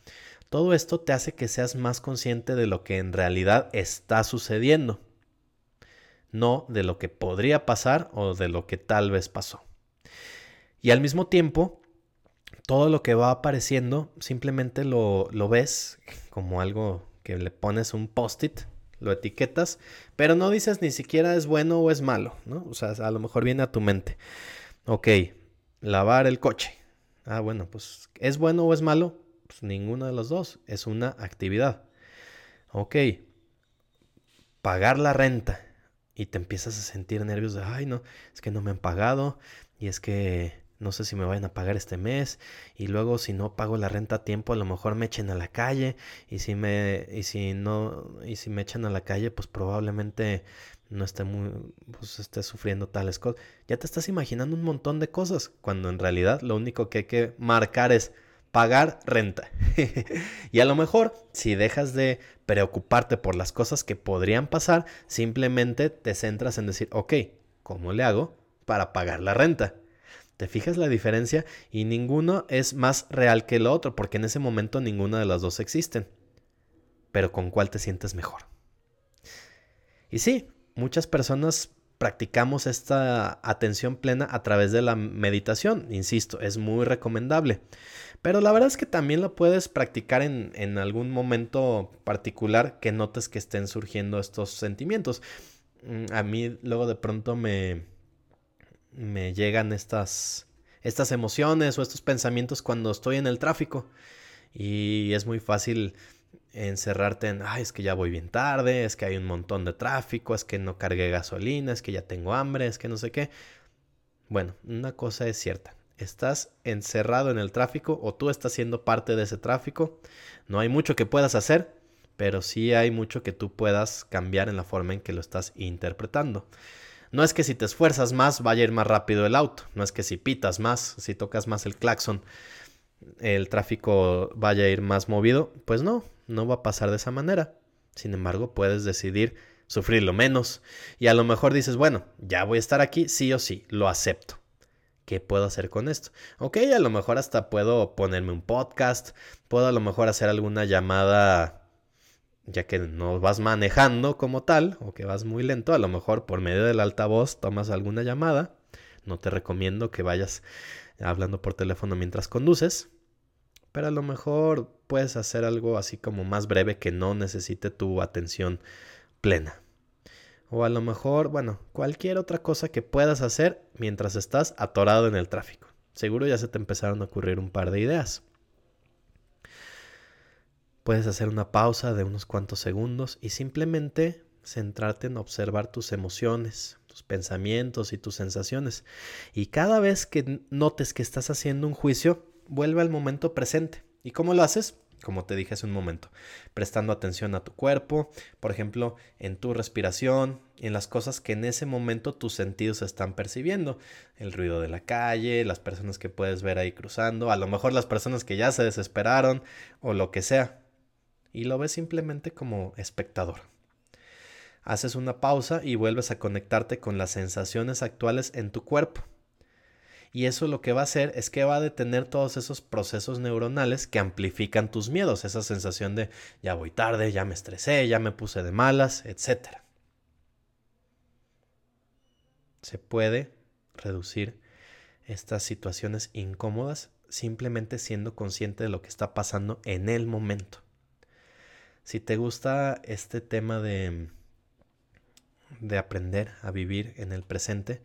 Todo esto te hace que seas más consciente de lo que en realidad está sucediendo, no de lo que podría pasar o de lo que tal vez pasó. Y al mismo tiempo, todo lo que va apareciendo simplemente lo, lo ves como algo que le pones un post-it lo etiquetas, pero no dices ni siquiera es bueno o es malo, ¿no? O sea, a lo mejor viene a tu mente. Ok, lavar el coche. Ah, bueno, pues ¿es bueno o es malo? Pues ninguno de los dos, es una actividad. Ok, pagar la renta y te empiezas a sentir nervios de, ay, no, es que no me han pagado y es que no sé si me vayan a pagar este mes y luego si no pago la renta a tiempo a lo mejor me echen a la calle y si me y si no y si me echan a la calle pues probablemente no esté muy pues esté sufriendo tales cosas. Ya te estás imaginando un montón de cosas cuando en realidad lo único que hay que marcar es pagar renta. y a lo mejor si dejas de preocuparte por las cosas que podrían pasar, simplemente te centras en decir, ok, ¿cómo le hago para pagar la renta? ¿Te fijas la diferencia? Y ninguno es más real que el otro, porque en ese momento ninguna de las dos existen. Pero ¿con cuál te sientes mejor? Y sí, muchas personas practicamos esta atención plena a través de la meditación. Insisto, es muy recomendable. Pero la verdad es que también lo puedes practicar en, en algún momento particular que notes que estén surgiendo estos sentimientos. mm, a mí luego de pronto me, me llegan estas, estas emociones o estos pensamientos cuando estoy en el tráfico. Y es muy fácil encerrarte en, es que ya voy bien tarde, es que hay un montón de tráfico, es que no cargué gasolina, es que ya tengo hambre, es que no sé qué. Bueno, una cosa es cierta, estás encerrado en el tráfico o tú estás siendo parte de ese tráfico, no hay mucho que puedas hacer, pero sí hay mucho que tú puedas cambiar en la forma en que lo estás interpretando. No es que si te esfuerzas más vaya a ir más rápido el auto, no es que si pitas más, si tocas más el claxon, el tráfico vaya a ir más movido, pues no, no va a pasar de esa manera. Sin embargo, puedes decidir sufrirlo menos y a lo mejor dices, bueno, ya voy a estar aquí, sí o sí, lo acepto. ¿Qué puedo hacer con esto? Ok, a lo mejor hasta puedo ponerme un podcast, puedo a lo mejor hacer alguna llamada ya que no vas manejando como tal o que vas muy lento, a lo mejor por medio del altavoz tomas alguna llamada. No te recomiendo que vayas hablando por teléfono mientras conduces, pero a lo mejor puedes hacer algo así como más breve que no necesite tu atención plena. O a lo mejor, bueno, cualquier otra cosa que puedas hacer mientras estás atorado en el tráfico. Seguro ya se te empezaron a ocurrir un par de ideas. Puedes hacer una pausa de unos cuantos segundos y simplemente centrarte en observar tus emociones, tus pensamientos y tus sensaciones. Y cada vez que notes que estás haciendo un juicio, vuelve al momento presente. ¿Y cómo lo haces? Como te dije hace un momento, prestando atención a tu cuerpo, por ejemplo, en tu respiración, en las cosas que en ese momento tus sentidos están percibiendo, el ruido de la calle, las personas que puedes ver ahí cruzando, a lo mejor las personas que ya se desesperaron o lo que sea y lo ves simplemente como espectador. Haces una pausa y vuelves a conectarte con las sensaciones actuales en tu cuerpo. Y eso lo que va a hacer es que va a detener todos esos procesos neuronales que amplifican tus miedos, esa sensación de ya voy tarde, ya me estresé, ya me puse de malas, etc. Se puede reducir estas situaciones incómodas simplemente siendo consciente de lo que está pasando en el momento. Si te gusta este tema de, de aprender a vivir en el presente,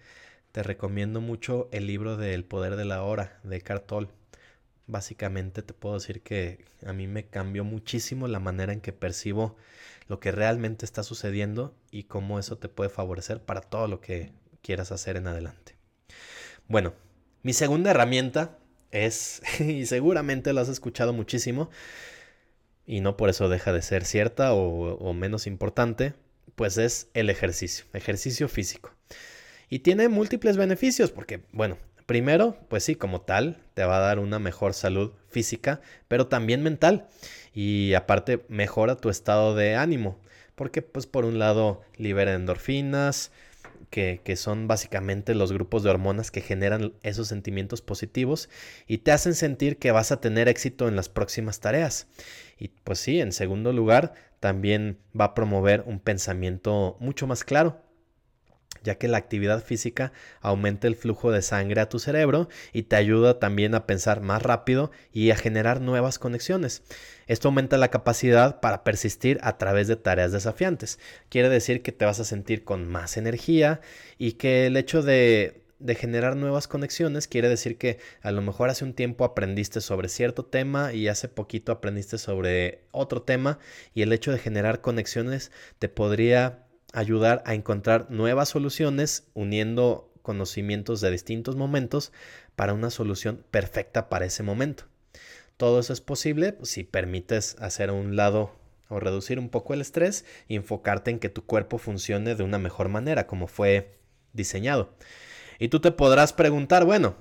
te recomiendo mucho el libro de El poder de la hora de Cartol. Básicamente te puedo decir que a mí me cambió muchísimo la manera en que percibo lo que realmente está sucediendo y cómo eso te puede favorecer para todo lo que quieras hacer en adelante. Bueno, mi segunda herramienta es, y seguramente lo has escuchado muchísimo, y no por eso deja de ser cierta o, menos importante, pues es el ejercicio, ejercicio físico. Y tiene múltiples beneficios porque, bueno, primero, pues sí, como tal, te va a dar una mejor salud física, pero también mental. Y aparte, mejora tu estado de ánimo, porque pues por un lado libera endorfinas, que, son básicamente los grupos de hormonas que generan esos sentimientos positivos y te hacen sentir que vas a tener éxito en las próximas tareas. Y pues sí, en segundo lugar, también va a promover un pensamiento mucho más claro, ya que la actividad física aumenta el flujo de sangre a tu cerebro y te ayuda también a pensar más rápido y a generar nuevas conexiones. Esto aumenta la capacidad para persistir a través de tareas desafiantes. Quiere decir que te vas a sentir con más energía y que el hecho de de generar nuevas conexiones quiere decir que a lo mejor hace un tiempo aprendiste sobre cierto tema y hace poquito aprendiste sobre otro tema y el hecho de generar conexiones te podría ayudar a encontrar nuevas soluciones uniendo conocimientos de distintos momentos para una solución perfecta para ese momento. Todo eso es posible si permites hacer un lado o reducir un poco el estrés y enfocarte en que tu cuerpo funcione de una mejor manera como fue diseñado. Y tú te podrás preguntar, bueno,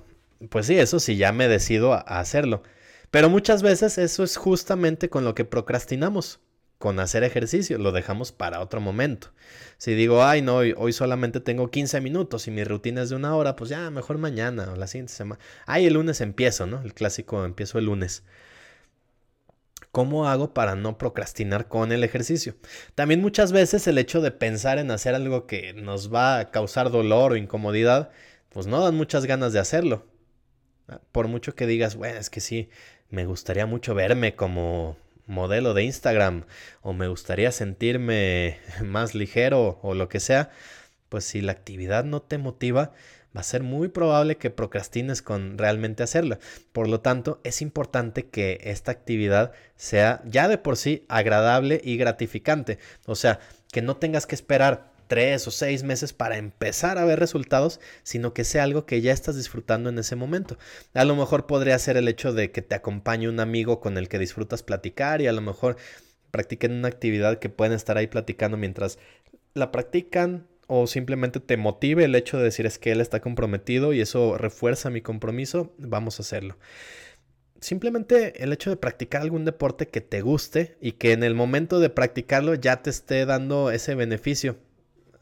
pues sí, eso sí, ya me decido a hacerlo. Pero muchas veces eso es justamente con lo que procrastinamos, con hacer ejercicio, lo dejamos para otro momento. Si digo, ay, no, hoy, solamente tengo 15 minutos y mi rutina es de una hora, pues ya, mejor mañana o la siguiente semana. Ay, el lunes empiezo, ¿no? El clásico empiezo el lunes. ¿Cómo hago para no procrastinar con el ejercicio? También muchas veces el hecho de pensar en hacer algo que nos va a causar dolor o incomodidad pues no dan muchas ganas de hacerlo. Ah, por mucho que digas, bueno, es que sí, me gustaría mucho verme como modelo de Instagram o me gustaría sentirme más ligero o lo que sea, pues si la actividad no te motiva, va a ser muy probable que procrastines con realmente hacerla. Por lo tanto, es importante que esta actividad sea ya de por sí agradable y gratificante. O sea, que no tengas que esperar tres o seis meses para empezar a ver resultados, sino que sea algo que ya estás disfrutando en ese momento. A lo mejor podría ser el hecho de que te acompañe un amigo con el que disfrutas platicar y a lo mejor practiquen una actividad que pueden estar ahí platicando mientras la practican o simplemente te motive el hecho de decir es que él está comprometido y eso refuerza mi compromiso, vamos a hacerlo simplemente el hecho de practicar algún deporte que te guste y que en el momento de practicarlo ya te esté dando ese beneficio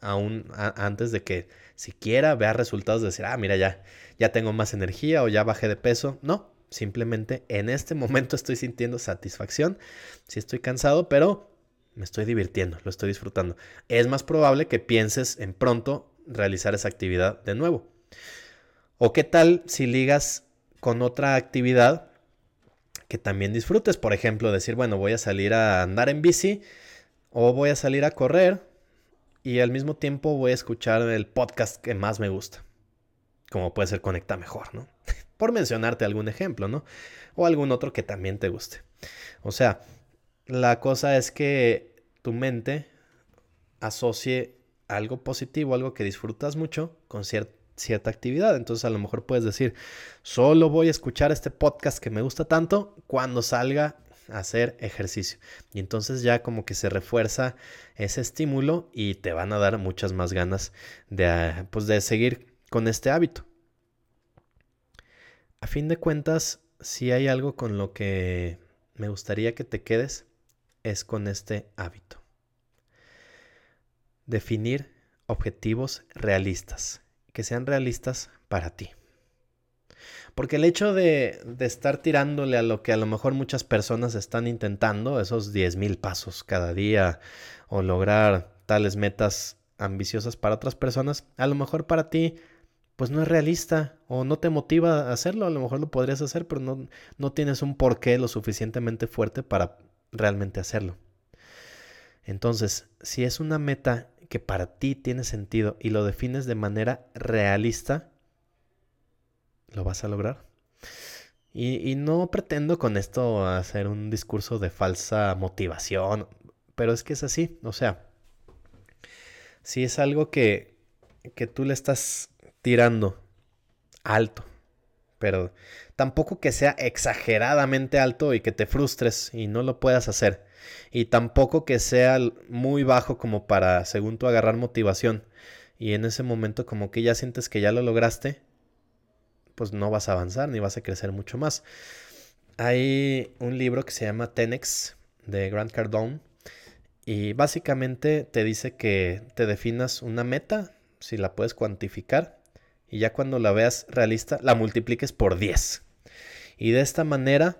aún antes de que siquiera vea resultados de decir, ah, mira, ya, ya tengo más energía o ya bajé de peso. No, simplemente en este momento estoy sintiendo satisfacción. Sí estoy cansado, pero me estoy divirtiendo, lo estoy disfrutando. Es más probable que pienses en pronto realizar esa actividad de nuevo. O qué tal si ligas con otra actividad que también disfrutes. Por ejemplo, decir, bueno, voy a salir a andar en bici o voy a salir a correr y al mismo tiempo voy a escuchar el podcast que más me gusta. Como puede ser Conecta Mejor, ¿no? Por mencionarte algún ejemplo, ¿no? O algún otro que también te guste. O sea, la cosa es que tu mente asocie algo positivo, algo que disfrutas mucho con cierta actividad. Entonces a lo mejor puedes decir, solo voy a escuchar este podcast que me gusta tanto cuando salga hacer ejercicio. Y entonces ya como que se refuerza ese estímulo y te van a dar muchas más ganas de, ah, pues de seguir con este hábito. A fin de cuentas, si hay algo con lo que me gustaría que te quedes, es con este hábito. Definir objetivos realistas, que sean realistas para ti. Porque el hecho de, estar tirándole a lo que a lo mejor muchas personas están intentando, esos 10.000 pasos cada día, o lograr tales metas ambiciosas para otras personas, a lo mejor para ti pues no es realista o no te motiva a hacerlo, a lo mejor lo podrías hacer, pero no, no tienes un porqué lo suficientemente fuerte para realmente hacerlo. Entonces, si es una meta que para ti tiene sentido y lo defines de manera realista, lo vas a lograr. Y, no pretendo con esto hacer un discurso de falsa motivación, pero es que es así, o sea, si es algo que, que tú le estás tirando alto, pero tampoco que sea exageradamente alto y que te frustres y no lo puedas hacer, y tampoco que sea muy bajo como para, según tú, agarrar motivación, y en ese momento como que ya sientes que ya lo lograste, pues no vas a avanzar ni vas a crecer mucho más. Hay un libro que se llama Tenex de Grant Cardone y básicamente te dice que te definas una meta, si la puedes cuantificar, y ya cuando la veas realista, la multipliques por 10. Y de esta manera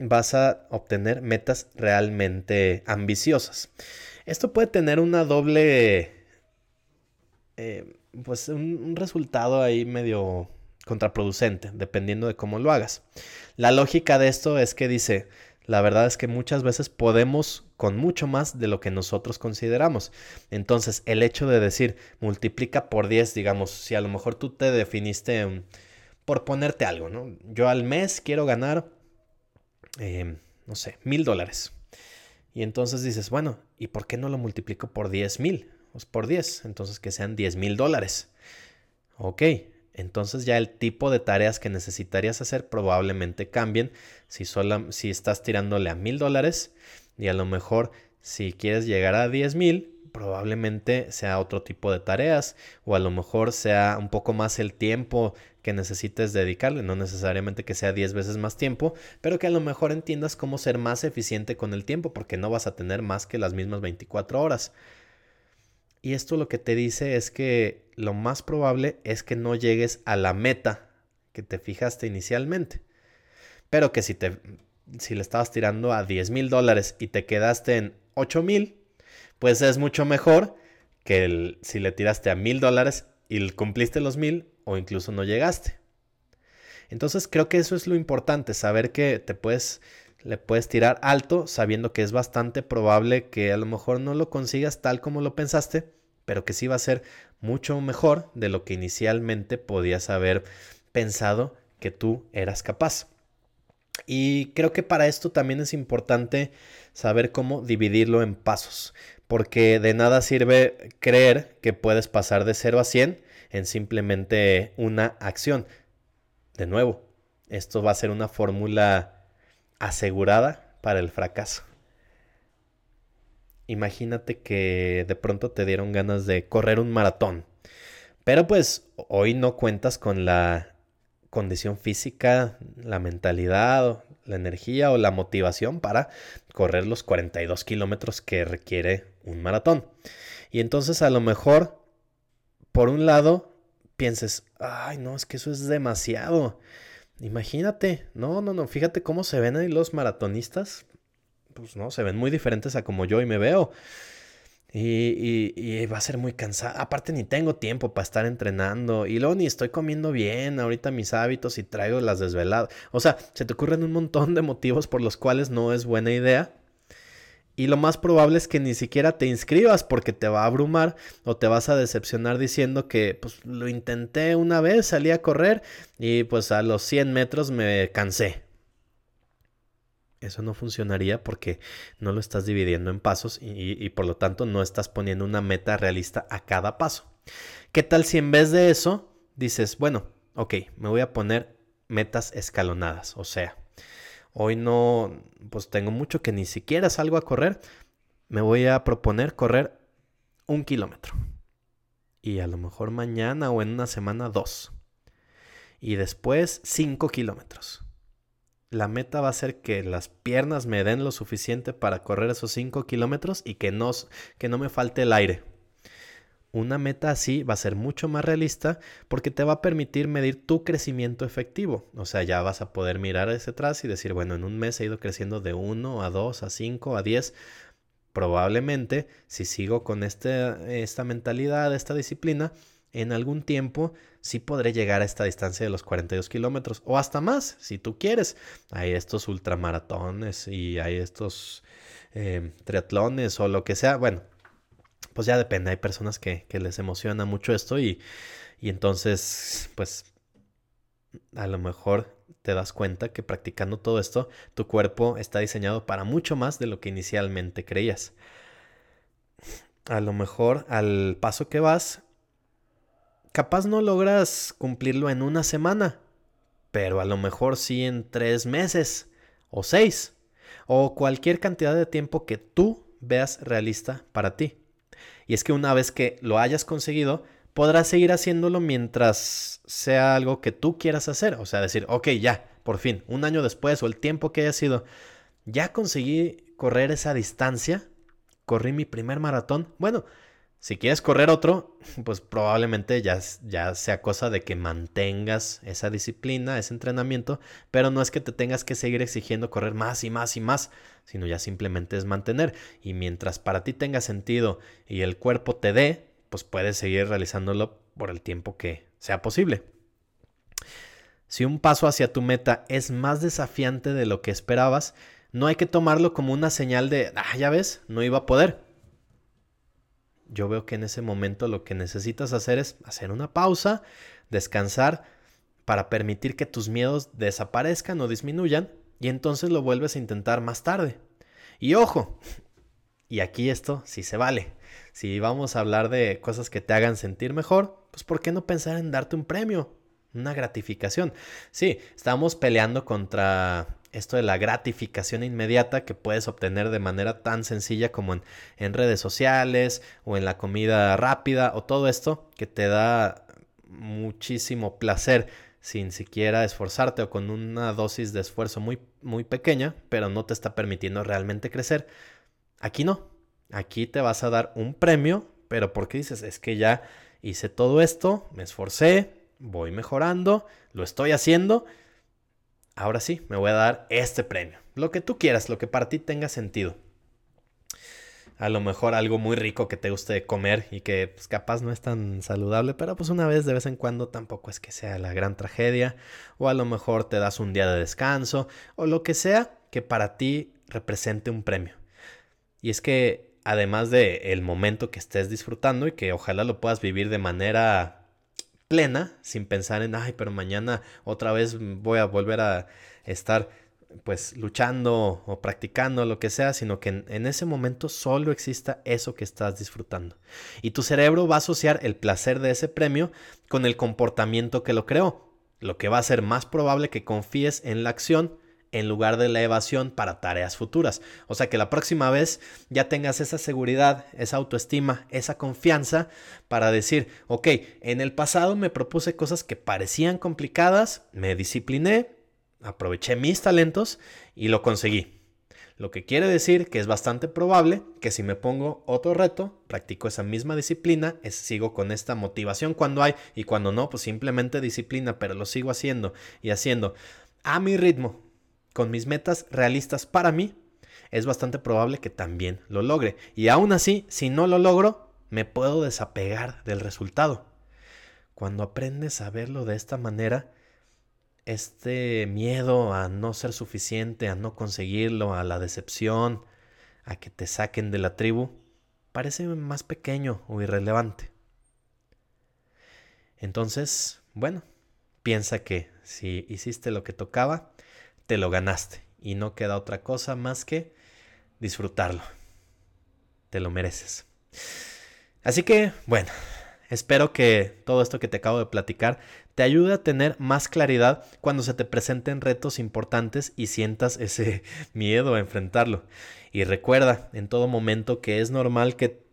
vas a obtener metas realmente ambiciosas. Esto puede tener una doble, eh, pues un resultado ahí medio contraproducente, dependiendo de cómo lo hagas. La lógica de esto es que dice, la verdad es que muchas veces podemos con mucho más de lo que nosotros consideramos. Entonces, el hecho de decir multiplica por 10, digamos, si a lo mejor tú te definiste por ponerte algo, ¿no? Yo al mes quiero ganar, em, no sé, mil dólares. Y entonces dices, bueno, ¿y por qué no lo multiplico por 10 mil? Pues por 10, entonces que sean 10 mil dólares. Ok, entonces ya el tipo de tareas que necesitarías hacer probablemente cambien si, si estás tirándole a mil dólares y a lo mejor si quieres llegar a diez mil probablemente sea otro tipo de tareas o a lo mejor sea un poco más el tiempo que necesites dedicarle, no necesariamente que sea 10 veces más tiempo, pero que a lo mejor entiendas cómo ser más eficiente con el tiempo porque no vas a tener más que las mismas 24 horas. Y esto lo que te dice es que lo más probable es que no llegues a la meta que te fijaste inicialmente. Pero que si, te, si le estabas tirando a 10 mil dólares y te quedaste en 8 mil, pues es mucho mejor que si le tiraste a mil dólares y cumpliste los mil o incluso no llegaste. Entonces creo que eso es lo importante, saber que te puedes le puedes tirar alto sabiendo que es bastante probable que a lo mejor no lo consigas tal como lo pensaste, pero que sí va a ser mucho mejor de lo que inicialmente podías haber pensado que tú eras capaz. Y creo que para esto también es importante saber cómo dividirlo en pasos, porque de nada sirve creer que puedes pasar de 0 a 100 en simplemente una acción. De nuevo, esto va a ser una fórmula asegurada para el fracaso. Imagínate que de pronto te dieron ganas de correr un maratón, pero pues hoy no cuentas con la condición física, la mentalidad, la energía o la motivación para correr los 42 kilómetros que requiere un maratón. Y entonces a lo mejor, por un lado, pienses, ay, no, es que eso es demasiado. Imagínate, no, no, no, fíjate cómo se ven ahí los maratonistas. Pues no, se ven muy diferentes a como yo y me veo. Y, va a ser muy cansado. Aparte ni tengo tiempo para estar entrenando. Y luego ni estoy comiendo bien ahorita mis hábitos y traigo las desveladas. O sea, se te ocurren un montón de motivos por los cuales no es buena idea. Y lo más probable es que ni siquiera te inscribas porque te va a abrumar o te vas a decepcionar diciendo que pues lo intenté una vez, salí a correr y pues a los 100 metros me cansé. Eso no funcionaría porque no lo estás dividiendo en pasos y, por lo tanto no estás poniendo una meta realista a cada paso. ¿Qué tal si en vez de eso dices, bueno, ok, me voy a poner metas escalonadas? O sea, hoy no, pues tengo mucho que ni siquiera salgo a correr, me voy a proponer correr un kilómetro. Y a lo mejor mañana o en una semana dos. Y después cinco kilómetros la meta va a ser que las piernas me den lo suficiente para correr esos 5 kilómetros y que no, que no me falte el aire. Una meta así va a ser mucho más realista porque te va a permitir medir tu crecimiento efectivo. O sea, ya vas a poder mirar hacia atrás y decir, bueno, en un mes he ido creciendo de 1 a 2, a 5, a 10. Probablemente, si sigo con este, esta mentalidad, esta disciplina, en algún tiempo sí podré llegar a esta distancia de los 42 kilómetros o hasta más, si tú quieres. Hay estos ultramaratones y hay estos eh, triatlones o lo que sea. Bueno, pues ya depende. Hay personas que, les emociona mucho esto y, y entonces, pues a lo mejor te das cuenta que practicando todo esto, tu cuerpo está diseñado para mucho más de lo que inicialmente creías. A lo mejor al paso que vas, Capaz no logras cumplirlo en una semana, pero a lo mejor sí en tres meses o seis, o cualquier cantidad de tiempo que tú veas realista para ti. Y es que una vez que lo hayas conseguido, podrás seguir haciéndolo mientras sea algo que tú quieras hacer. O sea, decir, ok, ya, por fin, un año después o el tiempo que haya sido, ya conseguí correr esa distancia, corrí mi primer maratón. Bueno, si quieres correr otro, pues probablemente ya, sea cosa de que mantengas esa disciplina, ese entrenamiento, pero no es que te tengas que seguir exigiendo correr más y más y más, sino ya simplemente es mantener. Y mientras para ti tenga sentido y el cuerpo te dé, pues puedes seguir realizándolo por el tiempo que sea posible. Si un paso hacia tu meta es más desafiante de lo que esperabas, no hay que tomarlo como una señal de, ah, ya ves, no iba a poder yo veo que en ese momento lo que necesitas hacer es hacer una pausa, descansar para permitir que tus miedos desaparezcan o disminuyan y entonces lo vuelves a intentar más tarde. Y ojo, y aquí esto sí se vale. Si vamos a hablar de cosas que te hagan sentir mejor, pues ¿por qué no pensar en darte un premio? Una gratificación. Sí, estamos peleando contra esto de la gratificación inmediata que puedes obtener de manera tan sencilla como en, redes sociales o en la comida rápida o todo esto que te da muchísimo placer sin siquiera esforzarte o con una dosis de esfuerzo muy, muy pequeña, pero no te está permitiendo realmente crecer. Aquí no, aquí te vas a dar un premio, pero porque dices, es que ya hice todo esto, me esforcé, voy mejorando, lo estoy haciendo ahora sí, me voy a dar este premio. Lo que tú quieras, lo que para ti tenga sentido. A lo mejor algo muy rico que te guste comer y que pues, capaz no es tan saludable, pero pues una vez de vez en cuando tampoco es que sea la gran tragedia. O a lo mejor te das un día de descanso o lo que sea. que para ti represente un premio. Y es que además de el momento que estés disfrutando y que ojalá lo puedas vivir de manera plena, sin pensar en, ay, pero mañana otra vez voy a volver a estar pues luchando o practicando lo que sea, sino que en, ese momento solo exista eso que estás disfrutando. Y tu cerebro va a asociar el placer de ese premio con el comportamiento que lo creó, lo que va a ser más probable que confíes en la acción en lugar de la evasión para tareas futuras. O sea que la próxima vez ya tengas esa seguridad, esa autoestima, esa confianza para decir, ok, en el pasado me propuse cosas que parecían complicadas, me discipliné, aproveché mis talentos y lo conseguí. Lo que quiere decir que es bastante probable que si me pongo otro reto, practico esa misma disciplina, sigo con esta motivación cuando hay y cuando no, pues simplemente disciplina, pero lo sigo haciendo y haciendo a mi ritmo, con mis metas realistas para mí, es bastante probable que también lo logre. Y aún así, si no lo logro, me puedo desapegar del resultado. Cuando aprendes a verlo de esta manera, este miedo a no ser suficiente, a no conseguirlo, a la decepción, a que te saquen de la tribu, parece más pequeño o irrelevante. Entonces, bueno, piensa que si hiciste lo que tocaba, te lo ganaste y no queda otra cosa más que disfrutarlo. Te lo mereces. Así que, bueno, Espero que todo esto que te acabo de platicar te ayude a tener más claridad cuando se te presenten retos importantes y sientas ese miedo a enfrentarlo. Y recuerda en todo momento que es normal que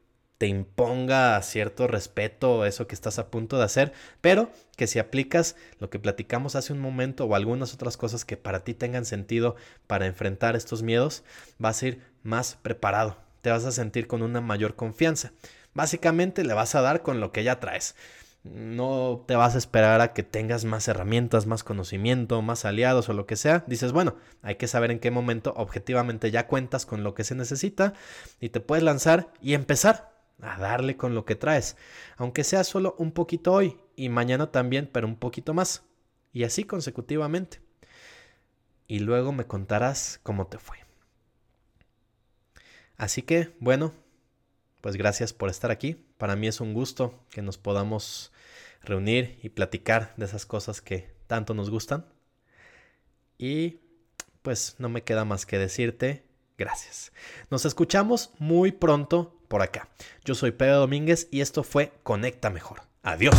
te imponga cierto respeto eso que estás a punto de hacer, pero que si aplicas lo que platicamos hace un momento o algunas otras cosas que para ti tengan sentido para enfrentar estos miedos, vas a ir más preparado, te vas a sentir con una mayor confianza. Básicamente le vas a dar con lo que ya traes. No te vas a esperar a que tengas más herramientas, más conocimiento, más aliados o lo que sea. Dices, bueno, hay que saber en qué momento objetivamente ya cuentas con lo que se necesita y te puedes lanzar y empezar a darle con lo que traes. Aunque sea solo un poquito hoy y mañana también, pero un poquito más. Y así consecutivamente. Y luego me contarás cómo te fue. Así que, bueno, pues gracias por estar aquí. Para mí es un gusto que nos podamos reunir y platicar de esas cosas que tanto nos gustan. Y pues no me queda más que decirte gracias. Nos escuchamos muy pronto por acá. Yo soy Pedro Domínguez y esto fue Conecta Mejor. Adiós.